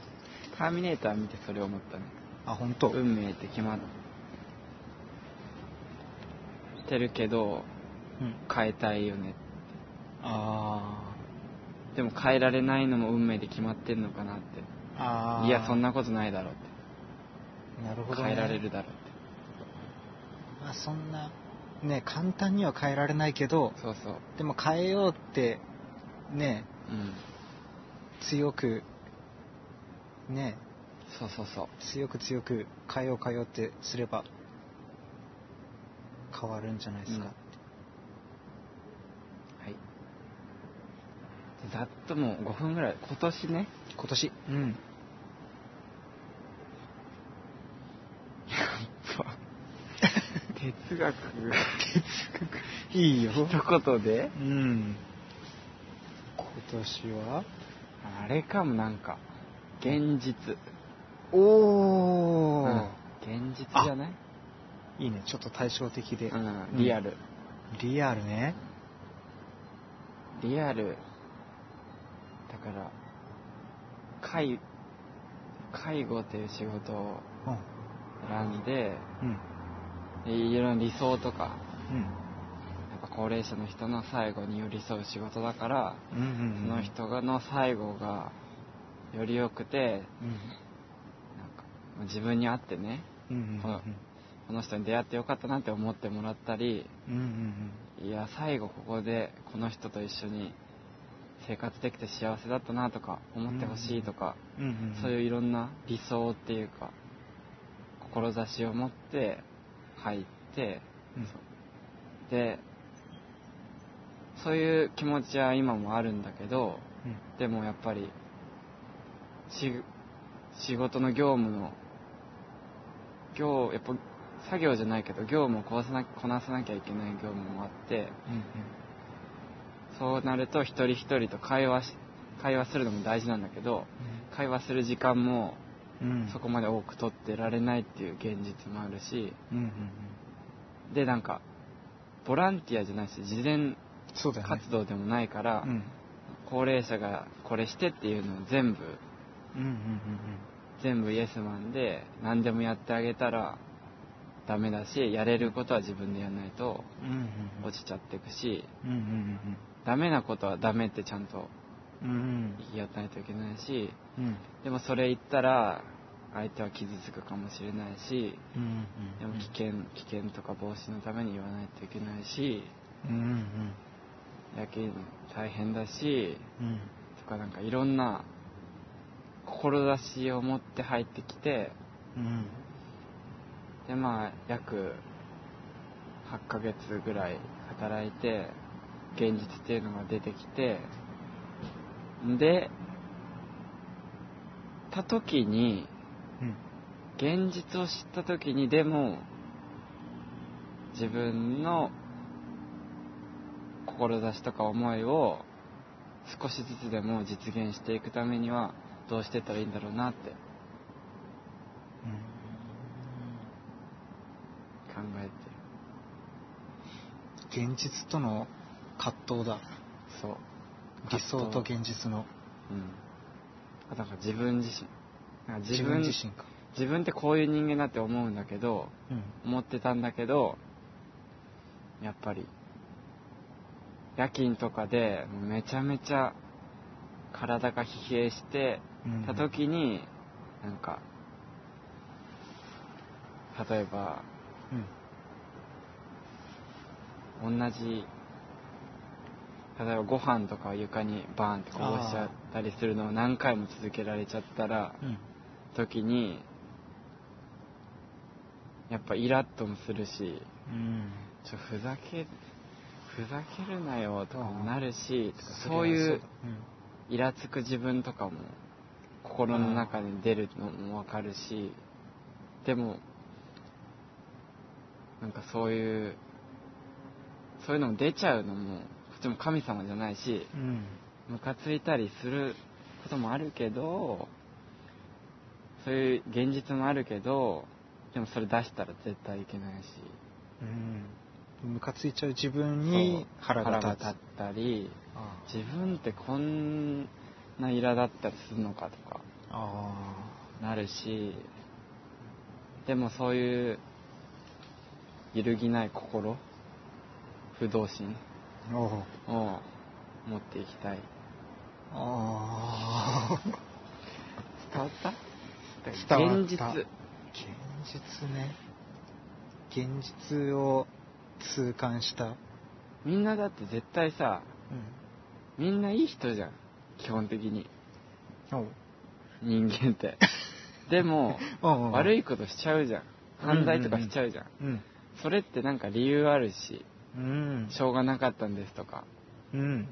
ターミネーター見てそれを思ったね。ああ本当。運命って決まってるけど、うん。変えたいよね。あでも変えられないのも運命で決まってんのかなって。あああ。いや、そんなことないだろうって。なるほど、ね、変えられるだろうって。まあそんなね簡単には変えられないけどそうそう。でも変えようってねうん。強くねそうそうそう。強く強く変えよう変えようってすれば変わるんじゃないですか、はい。ざっともう5分ぐらい。今年ね。今年。うん哲学。いいよ。一言で？うん。今年は？あれかもなんか。現実。おうん。現実じゃない？いいね。ちょっと対照的で、うん。リアル。リアルね。リアル。だから介介護っていう仕事をうん。選んでうん。でいろ理想とかうん。やっぱ高齢者の人の最後に寄り添う仕事だからうんうんその人がの最後がより良くてうん。なんか自分に合ってねうんうんこのこの人に出会ってよかったなって思ってもらったりうんうんうん。いや最後ここでこの人と一緒に生活できて幸せだったなとか思ってほしいとか、うんうん。そういういろんな理想っていうか志を持って入ってうん。でそういう気持ちは今もあるんだけどうん。でもやっぱりし仕事の業務の業やっぱ作業じゃないけど業務をこなさなこなさなきゃいけない業務もあってそうなると一人一人と会話し会話するのも大事なんだけど会話する時間もうん。うんそこまで多く取ってられないっていう現実もあるし。うんうんうん。でなんかボランティアじゃないし事前そうだよね。活動でもないから、うん。高齢者がこれしてっていうのを全部うんうん全部イエスマンで何でもやってあげたらダメだしやれることは自分でやらないとうんうんうん。うん落ちちゃっていくしうんうんダメなことはダメってちゃんとうんうん。やらないといけないしうん。でもそれ言ったら相手は傷つくかもしれないしうんうんでも危険危険とか防止のために言わないといけないしうんうんやけに大変だしうん。とかなんかいろんな志を持って入ってきてうん。でまあ約8ヶ月ぐらい働いて現実っていうのが出てきてでた時にうん。現実を知った時にでも自分の志とか思いを少しずつでも実現していくためにはどうしてったらいいんだろうなって考えて。現実との葛藤だ。そう。理想と現実の。うんあだから自分自身。なんか自分自身か。自分ってこういう人間だって思うんだけどうん。思ってたんだけどやっぱり夜勤とかでめちゃめちゃ体が疲弊してうん。た時になんか例えばうん。同じ例えばご飯とかを床にバーンってこぼしちゃったりするのを何回も続けられちゃったらうん。時にやっぱイラッともするしうん。ちょふざけふざけるなよとかもなるしそういうだイラつく自分とかも心の中に出るのもわかるしでもなんかそういうそういうのも出ちゃうのもこっちも神様じゃないしうん。うんムカついたりすることもあるけどそういう現実もあるけどでもそれ出したら絶対いけないし。うん。ムカついちゃう自分に腹が立ったりあ自分ってこんなイラだったりするのかとか。あ。なるし。でもそういう揺るぎない心。不動心を持っていきたい。ああ伝わった？伝わった。現実。現実ね。現実を痛感した。みんなだって絶対さうみんないい人じゃん。基本的に。人間って。でも悪いいことしちゃうじゃん。犯罪とかしちゃうじゃん。うん。それってなんか理由あるしうん。しょうがなかったんですとか。うん。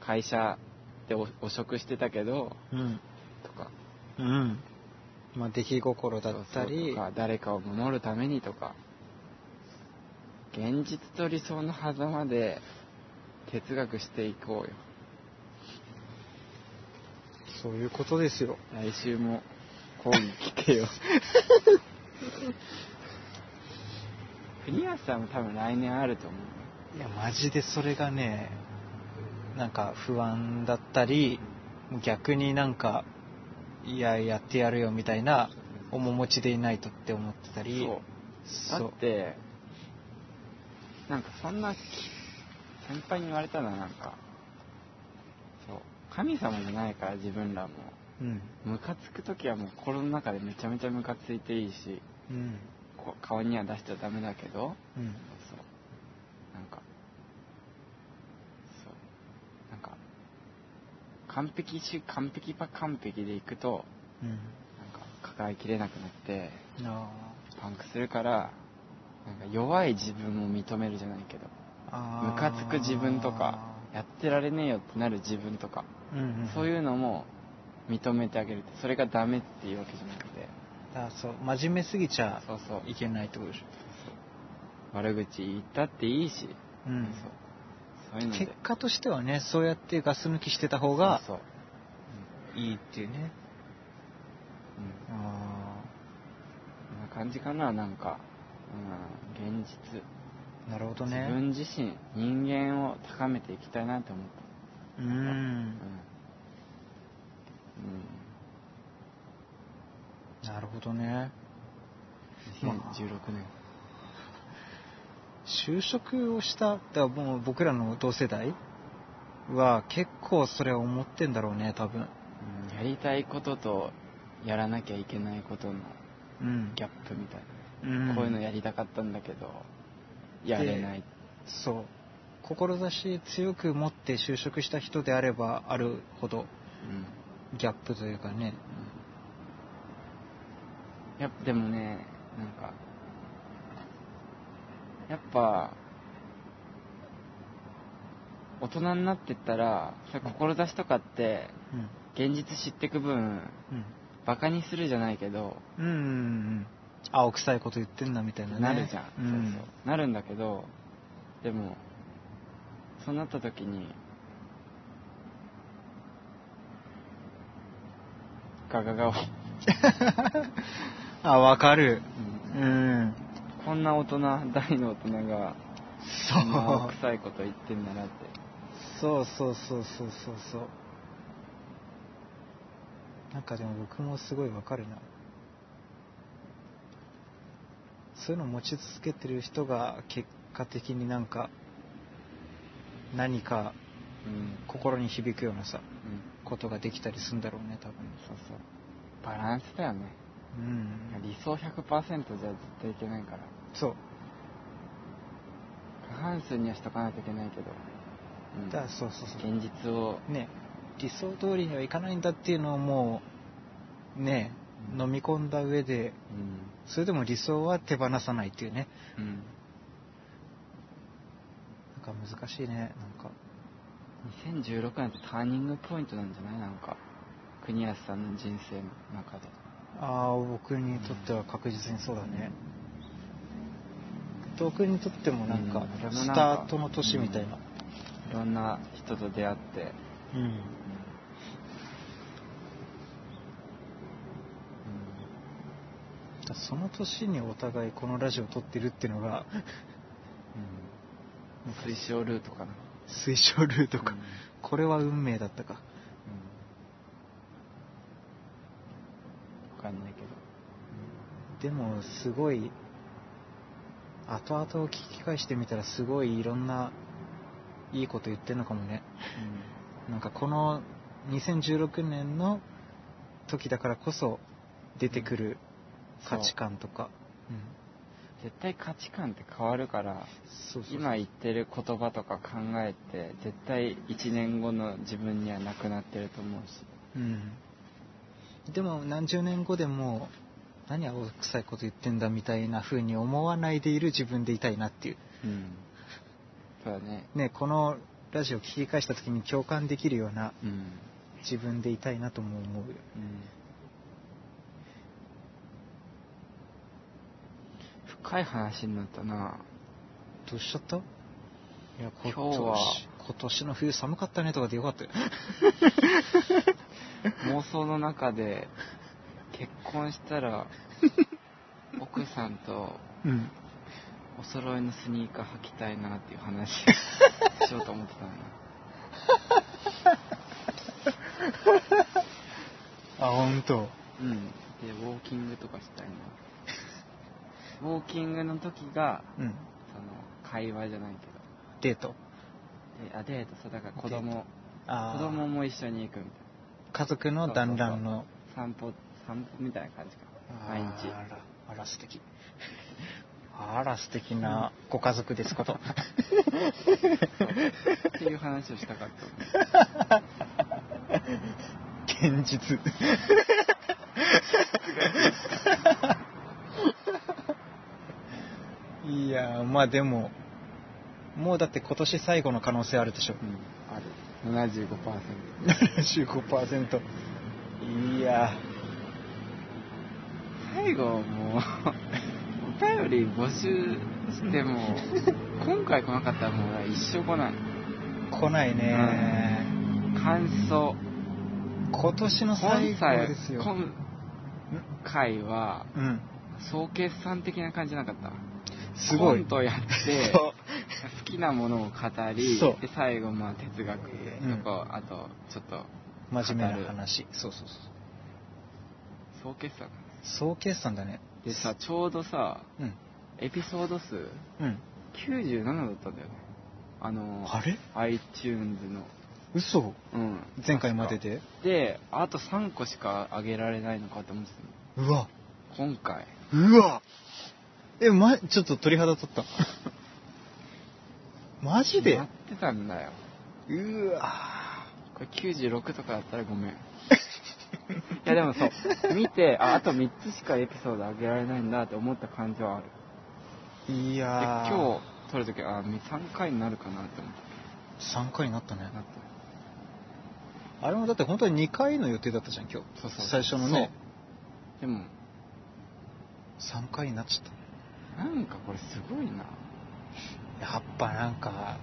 会社でお汚職してたけどうん。とか。うん。まあ出来心だったり。とか誰かを守るためにとか。現実と理想の狭間で哲学していこうよ。そういうことですよ。来週も講義聞けよ 国安さんも多分来年あると思ういやマジでそれがねなんか不安だったり逆になんかいややってやるよみたいな面持ちでいないとって思ってたり。そう。だってなんかそんなき先輩に言われたのはなんかそう。神様じゃないから自分らも。うん。ムカつく時はもう心の中でめちゃめちゃムカついていいし。うんこう顔には出しちゃダメだけどうん。そう。なんかそう。なんか完璧し完璧ば完璧でいくとうん。なんか抱えきれなくなってあパンクするからなんか弱い自分も認めるじゃないけどあムカつく自分とかやってられねえよってなる自分とかうんうんそういうのも認めてあげるそれがダメっていうわけじゃなくてあそう真面目すぎちゃそうそう。いけないってことでし悪口言ったっていいし、ょ、うん。そう。そういう結果としてはねそうやってガス抜きしてた方がそう。そういいっていうね。うん、うん、あこんな感じかななんか、うん、現実。あなるほど自ね分自身人間を高めていきたいなって思った。うん。うんなるほどね。うん、2016年、就職をしただもう僕らの同世代は結構それは思ってんだろうね多分。うん、やりたいこととやらなきゃいけないことのうん。ギャップみたいうん。な、こういうのやりたかったんだけどやれない、そう。志強く持って就職した人であればあるほどうん。ギャップというかねやっぱでもねなんかやっぱ大人になってったら志とかってうん。現実知ってく分うん。バカにするじゃないけど、うんうんうん青臭いこと言ってんなみたいなね。なるじゃん、うん。そうそう。なるんだけどでもそうなった時にガガガを、あわかる。うん。うん。こんな大人大の大人がそう。臭いこと言ってんだなって。そうそうそうそうそうそう。なんかでも僕もすごいわかるな。そういうのを持ち続けてる人が結果的になんか何かうん、心に響くようなさうん、ことができたりするんだろうね多分。そうそう。バランスだよねうん。理想100%じゃ絶対いけないから。そう。過半数にはしとかないといけないけど、うん。だからそうそうそう。現実を。ね。理想通りにはいかないんだっていうのをもうねうん。飲み込んだ上でうん。それでも理想は手放さないっていうね。うん。なんか難しいねなんか。2016年ってターニングポイントなんじゃない？なんか国安さんの人生の中でああ僕にとっては確実にそうだね。僕にとってもなんかうんスタートの年みたいな、いろんな人と出会って、うん。その年にお互いこのラジオを撮ってるっていうのがうん。推奨ルートかな。推奨ルートか、うん。これは運命だったか分かんないけど。でもすごい後々聞き返してみたらすごいいろんないいこと言ってんのかもね。なんかこの2016年の時だからこそ出てくる価値観とか、う。ん絶対価値観って変わるから今言ってる言葉とか考えて絶対1年後の自分にはなくなってると思うし。うんでも何十年後でも何青臭いこと言ってんだみたいな風に思わないでいる自分でいたいなっていう。うん。そうだね。ねこのラジオ聞き返した時に共感できるようなうん自分でいたいなとも思う。ようん。深い話になったな。どうしちゃった？いやこ今日は。今年の冬寒かったねとかでよかったよ 妄想の中で結婚したら奥さんとうん。お揃いのスニーカー履きたいなっていう話しようと思ってたんだあ本当。うん。でウォーキングとかしたいな。ウォーキングの時がうん。その会話じゃないけデート。どであデートそうだから子供あー。子供も一緒に行くみたい家族の団らんの。な散歩散歩みたいな感じか。毎日。あらあら素敵。あら素敵なご家族ですこと。っていう話をしたかった。現実。いやまあでももうだって今年最後の可能性あるでしょ。うん75% 75%いや。最後もうお便り募集しても 今回来なかったらもう一生来ない。来ないね、感想。今年の最後ですよ。今回はうん。総決算的な感じなかった。すごい。コントやって 好きなものを語りで最後まあ哲学うん。とか、あとちょっと真面目な話。そうそうそう総決算総決算だね。でさちょうどさうん。エピソード数うん。97だったんだよね。あのあれ？iTunes の。嘘。うん。前回までで？であと3個しか上げられないのかと思ってたの。うわ。今回。うわ。えまちょっと鳥肌立ったマジで？やってたんだよ。うわこれ96とかだったらごめん。いやでもそう。見てああと3つしかエピソード上げられないんだって思った感じはある。いでやー。今日撮るときあ3回になるかなって思って。3回になったね。なった。あれもだって本当に2回の予定だったじゃん今日。そうそう。最初のね。でも。3回になっちゃっなんかこれすごいな。たやっぱなんか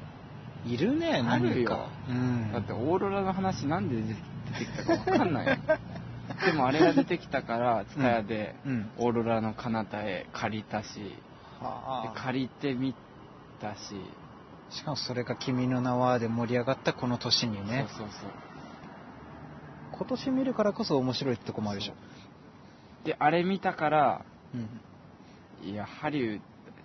いるねあるよ。何か。うん。だってオーロラの話なんで出てきたか分かんない。よ でもあれが出てきたから蔦屋でうん。オーロラの彼方へ借りたしではあ。借りてみたし、しかもそれが「君の名は」で盛り上がったこの年にね。そうそうそう。今年見るからこそ面白いってとこもあるでしょ。であれ見たからうん。いやハリウッ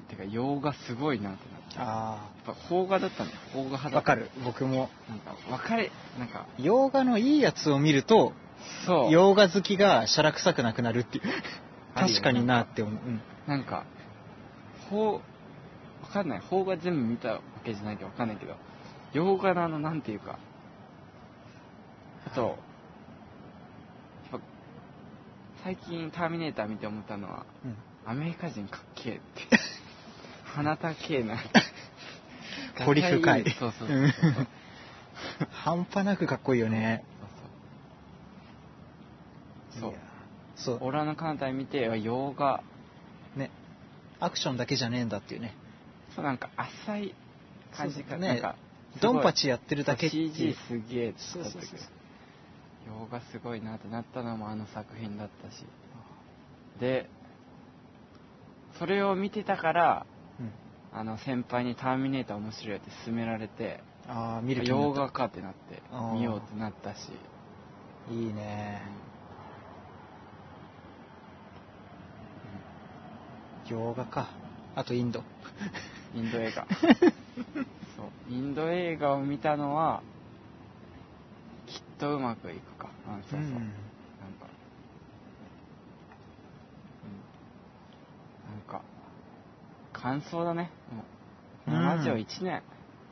ドてか洋画すごいなってなってやっあぱ邦画だったんだ。よ邦画派だった。あわかる。僕も。なんか分かれなんか。洋画のいいやつを見るとそう。洋画好きがしゃらくさくなくなるっていう。あるよ確かになって思う、うん。なんか邦わかんない。邦画全部見たわけじゃないけどわかんないけど洋画のあのなんていうか。あと、やっぱ最近「ターミネーター」見て思ったのはうん。アメリカ人かっけえって鼻高えな。彫り深い。そうそうそううんそうそう。半端なくかっこいいよね。そうそうオラの彼方見て洋画。ね。アクションだけじゃねえんだっていうね。そうなんか浅い感じそうだね。がなんかドンパチやってるだけっていう。CG すげえそうそうそう。洋画すごいなってなったのもあの作品だったし。でそれを見てたからうんあの先輩に「ターミネーター面白い」って勧められてああ見る洋画かってなって見ようってなったし。いいね。洋画か。あとインド。インド映画。そう。インド映画を見たのはきっとうまくいくか。うんそうそう、うん、なんか、感想だね。もう、うんラジオ1年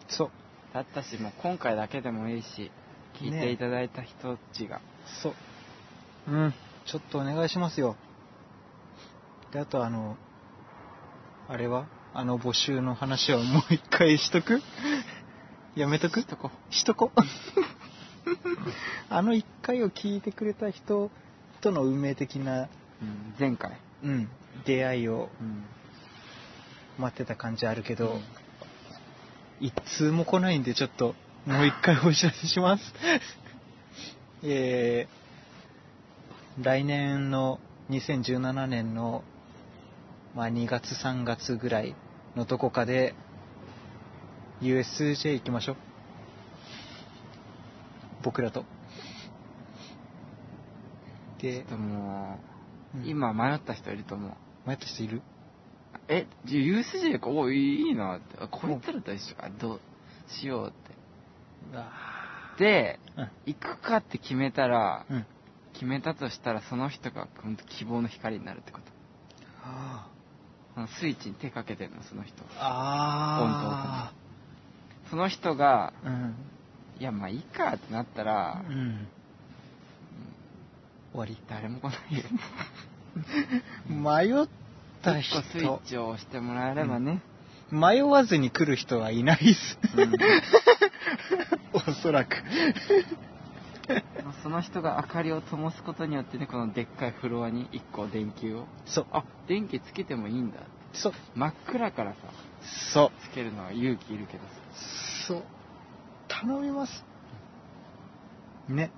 そう。だったし、もう今回だけでもいいし、聞いていただいた人たちが、そう。うん。ちょっとお願いしますよ。で、あとあの、あれは？あの募集の話はもう一回しとく？やめとく？しとこしとこ。あの一回を聞いてくれた人との運命的な、うん、前回。うん、出会いをうん。待ってた感じあるけど、一通も来ないんでちょっともう一回お知らせします。えー、来年の2017年の、まあ、2月3月ぐらいのどこかで USJ 行きましょう。僕らと。で、でも、うん今迷った人いると思う。迷った人いる？え、USJ か、おいいなって。あこいつらと一緒か。どうしようって。で、うん行くかって決めたら、うん。決めたとしたらその人が本当希望の光になるってこと。あそのスイッチに手かけてるの、その人。あその人が、ー。うん。いや、まあいいかってなったら、うん。終わり。誰も来ないよ。迷った一個スイッ人、チを押してもらえればね。迷わずに来る人はいないっす。うん おそらく。その人が明かりを灯すことによってね、このでっかいフロアに1個電球を。そう。あ、電気つけてもいいんだ。そう。真っ暗からさ、そう。つけるのは勇気いるけどさ。そう。頼みます。ね。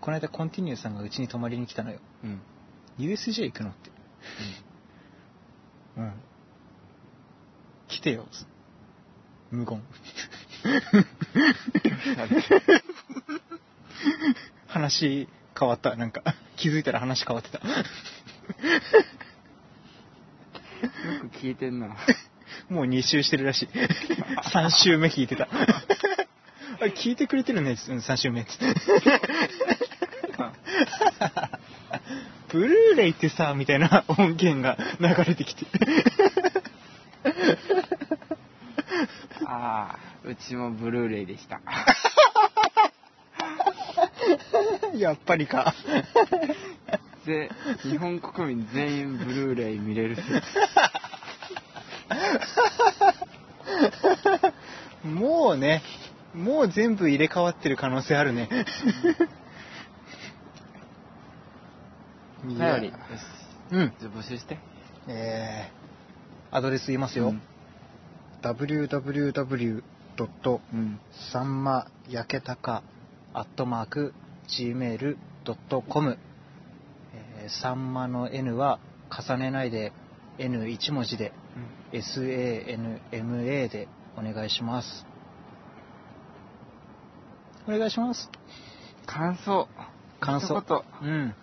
この間コンティニューさんがうちに泊まりに来たのよ。うん。USJ 行くのって。うん。来てよ。無言。話変わった。なんか、気づいたら話変わってた。よく聞いてんな。もう2周してるらしい。3周目聞いてた。あ聞いてくれてるね、3周目。ブルーレイってさ、みたいな 音源が流れてきて。ああ、うちもブルーレイでした。やっぱりか。で、日本国民全員ブルーレイ見れる説。もうね、もう全部入れ替わってる可能性あるね。お便り。よし。うん。じゃあ募集して。えー、アドレス言いますよ。うん www. うん。さんまやけたかアットマーク gmail.com えーさんまの N は重ねないで N1 文字で SANMA でお願いしますお願いします感想。感想。うん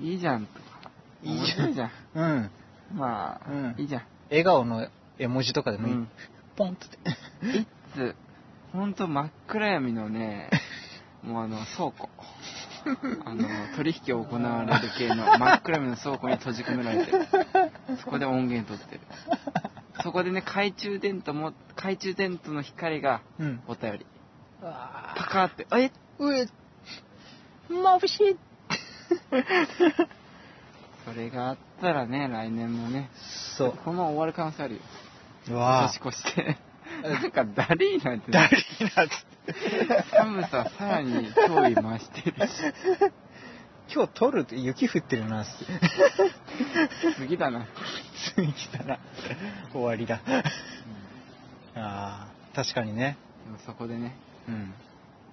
いいじゃんとか。いいじゃんいじゃん。うんまあ、うんいいじゃん。笑顔の絵文字とかでもいい、うんポンっていつ、ほんと真っ暗闇のね、もうあの、倉庫。あの、取引を行われる系の真っ暗闇の倉庫に閉じ込められてる。そこで音源取ってる。そこでね、懐中電灯も、懐中電灯の光がうんお便り。あパカーって、え？うえ眩しいそれがあったらね、来年もね、そう。このまま終わる可能性あるよ。うわ年越して。なんかダリーなんてダリーなっつって。寒ささらに脅威増してるし。今日撮るって雪降ってるなって。次だな。次来たら終わりだ。ああ確かにね。でもそこでね、うん。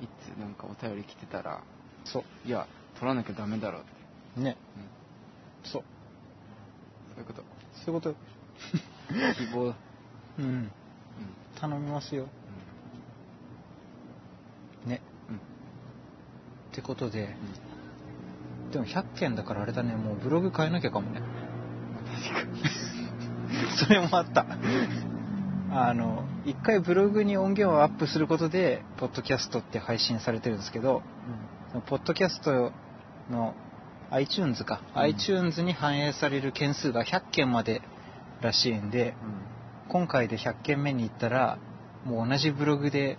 いつなんかお便り来てたら、そいや、取らなきゃダメだろうって。うね。うん、そう。そういうこと。そういうこと希望。うん。うん。頼みますよ。ね。うん。ってことででも100件だからあれだね。もうブログ変えなきゃかもね。それもあった。あの一回ブログに音源をアップすることでポッドキャストって配信されてるんですけどそのポッドキャストの iTunes か、うん iTunes に反映される件数が100件までらしいんで、今回で100件目に行ったら、もう同じブログで、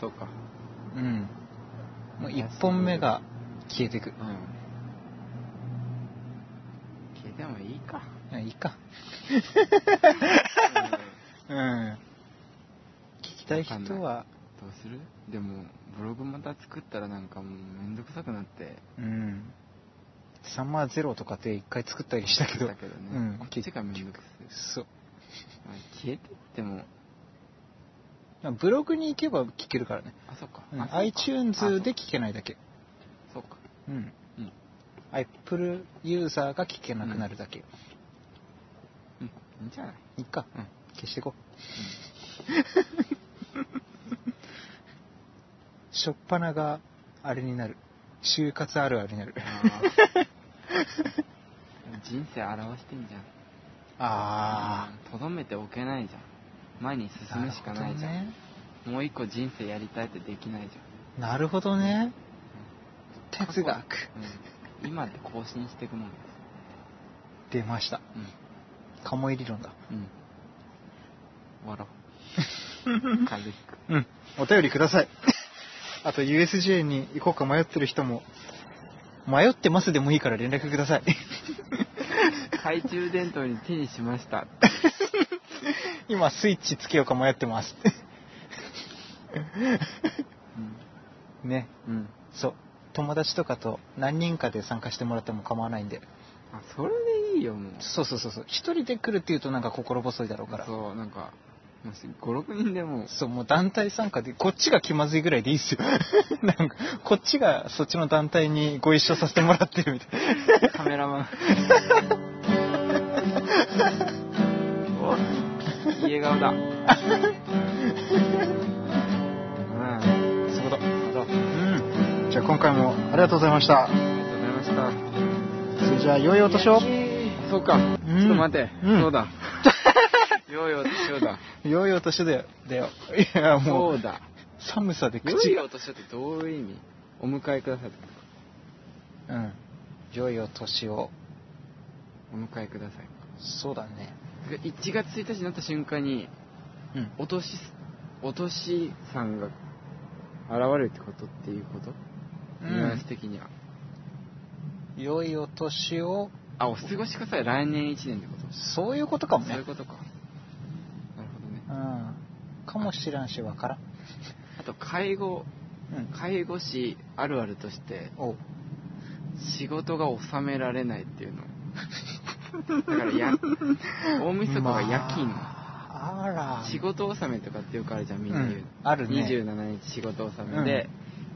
そうか。うん。もう1本目が消えてく。うん。消えてもいいか。あいいか。うん。聞きたい人は、どうする？でも、ブログまた作ったらなんかもうめんどくさくなって。うん。サンマーゼロとかって一回作ったりしたけど、だけどね。うんこっちがめんどくさい。そう。まあ消えてっても、ブログに行けば聞けるからね。あ、そっか。うん iTunes で聞けないだけ。そうか。うん。うん。Apple ユーザーが聞けなくなるだけ。うん。いいんじゃない？いっか。うん。消していこう。しょっぱながあれになる。就活あるあるになる。人生表してんじゃん。あとどめておけないじゃん。前にあ。進むしかないじゃん。ね。もう一個人生やりたいってできないじなるほどね。ゃん。哲学。うん。今って更新していくもんです。出ました。うん。カモイ理論だ。うん。終わろう。風邪ひく。うん。お便りください。あと USJ に行こうか迷ってる人も、迷ってますでもいいから連絡ください。懐中電灯に手にしました。今スイッチつけようか迷ってます。ね。うん。うん。そう。友達とかと何人かで参加してもらっても構わないんで。あ、それでいいよ、もう。そうそうそうそう。一人で来るっていうとなんか心細いだろうから。そう、なんか、もし5、6人でも、もう団体参加で、こっちが気まずいぐらいでいいっすよ。なんか、こっちがそっちの団体にご一緒させてもらってるみたいな。カメラマン。おいい笑顔だ。うん。そういうこと。そううん。じゃあ今回もありがとうございました。ありがとうございました。それじゃあ、良いお年を。そうか。ちょっと待って。うんそうだ。よいよ年をだ。良いお年だよ。だよ。いや、もそうう、だ。寒さでよ口が。いお年をってどういう意味？お迎えください。うん。良いお年を。お迎えください。そうだね。1月1日になった瞬間に、うん。お年、お年さんが現れるってことっていうこと、うニュアンスん。的には。良いお年を、あ、お過ごしください。来年1年ってこと？そういうことかもねそういう。ことか。かもしらんし、わからん。あと、介護、うん。介護士あるあるとして、仕事が収められないっていうの。だからや、大晦日が夜勤。まああら。仕事納めとかってよくあるじゃん、みんな言う。うんあるね27日仕事納めで、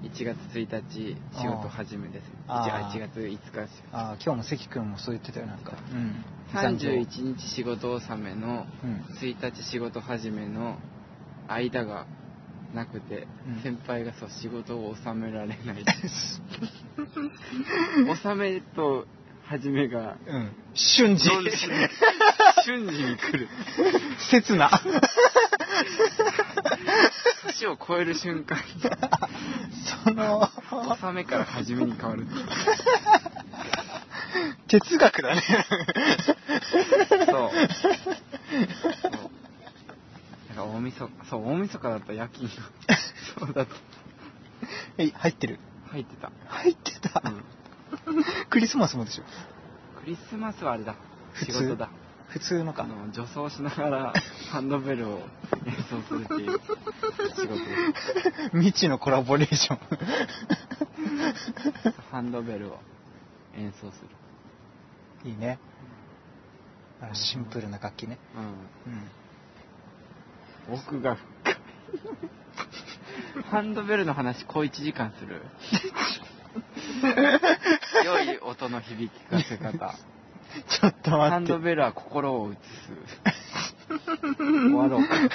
1月1日仕事始めです。あーじゃあ1月5日あ今日も関君もそう言ってたよ、なんか。うん。31日仕事納めのうん。1日仕事始めの間がなくて、うん先輩がそう仕事を収められない 納めと始めがうん。瞬時。どん瞬時に来る刹那。年を超える瞬間その、納めから始めに変わる 哲学だね。そうから大晦日そう大晦日だった夜勤が そうだったえ、入ってる？入ってた、入ってた？うんクリスマスもでしょ？クリスマスはあれだ普通？仕事だ普通のか？あの女装しながら ハンドベルを演奏するっていう仕事 未知のコラボレーション。ハンドベルを演奏するいいね。あのシンプルな楽器ね。うんうん。奥が深いハンドベルの話小1時間する 良い音の響きかせ方ちょっとハ待って。ンドベルは心を映す終わろうか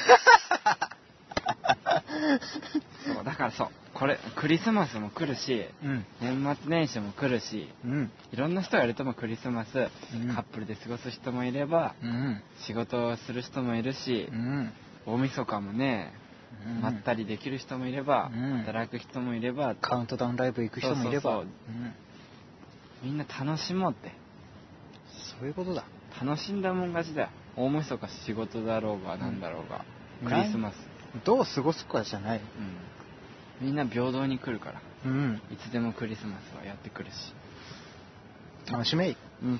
そうだからそうこれクリスマスも来るしうん。年末年始も来るしうん。いろんな人がいると思うクリスマス、うんカップルで過ごす人もいればうん。仕事をする人もいるしう、ん。大晦日もね、うん。まったりできる人もいれば、うん。働く人もいればカウントダウンライブ行く人もいれば。みんな楽しもうって。そういうことだ。楽しんだもん勝ちだよ。大晦日仕事だろうがなんだろうが、クリスマス。どう過ごすかじゃない。うん。みんな平等に来るから。うん。いつでもクリスマスはやってくるし。楽しめ。い。うん。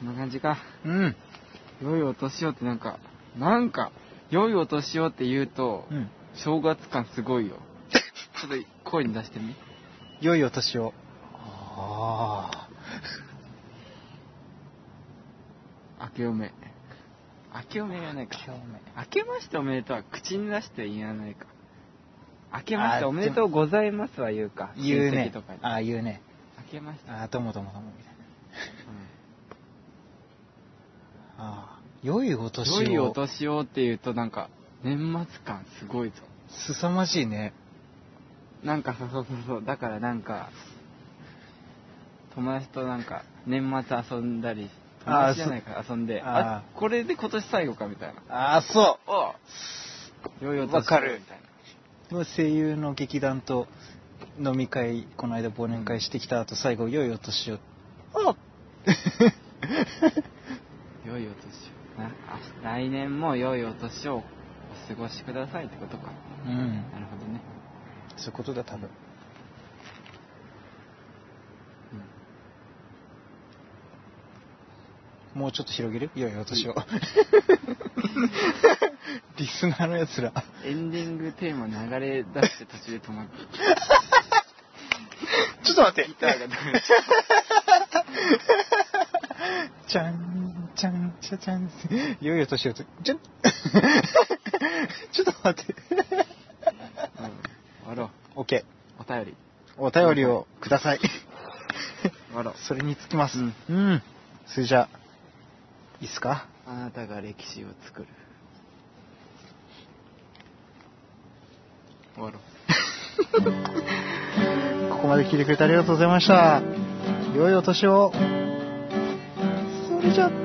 こんな感じか。うん。良いお年をってなんかなんか良いお年をって言うと、うん。正月感すごいよ ちょっと声に出してみ良いお年を。ああ。明けおめ明けおめ言わないか明けましておめでとうは口に出して言わないか明けましておめでとうございますは言うか言うね。ああ、言うね。明けまして、ああ、どうもどうもどうも、みたいな。うんああ。良いお年を。良いお年をって言うとなんか年末感すごいぞ。凄まじいね。なんかそうそうそうそう。だからなんか友達となんか年末遊んだり友達じゃないから遊んでああこれで今年最後かみたいな。ああ、そお良いお年を。わかる。みたいな。う。声優の劇団と飲み会、この間忘年会してきた後、最後、良いお年を。あ 良いお年を来年も良いお年をお過ごしくださいってことかうん。なるほどね、そういうことだ、多分。もうちょっと広げる？良いお年を。リスナーのやつら。エンディングテーマ流れ出して途中で止まって ちょっと待って。ギターがダメ ちゃん、ちゃん、ちゃちゃん。良いお年をと。ちょ、ちょっと待って。うん終わろ。うお便りお便りをください。終わろうそれにつきます。うんうん。それじゃあ、いいっすか？あなたが歴史を作る終わろう ここまで聞いてくれてありがとうございました。良いお年を。それじゃあ。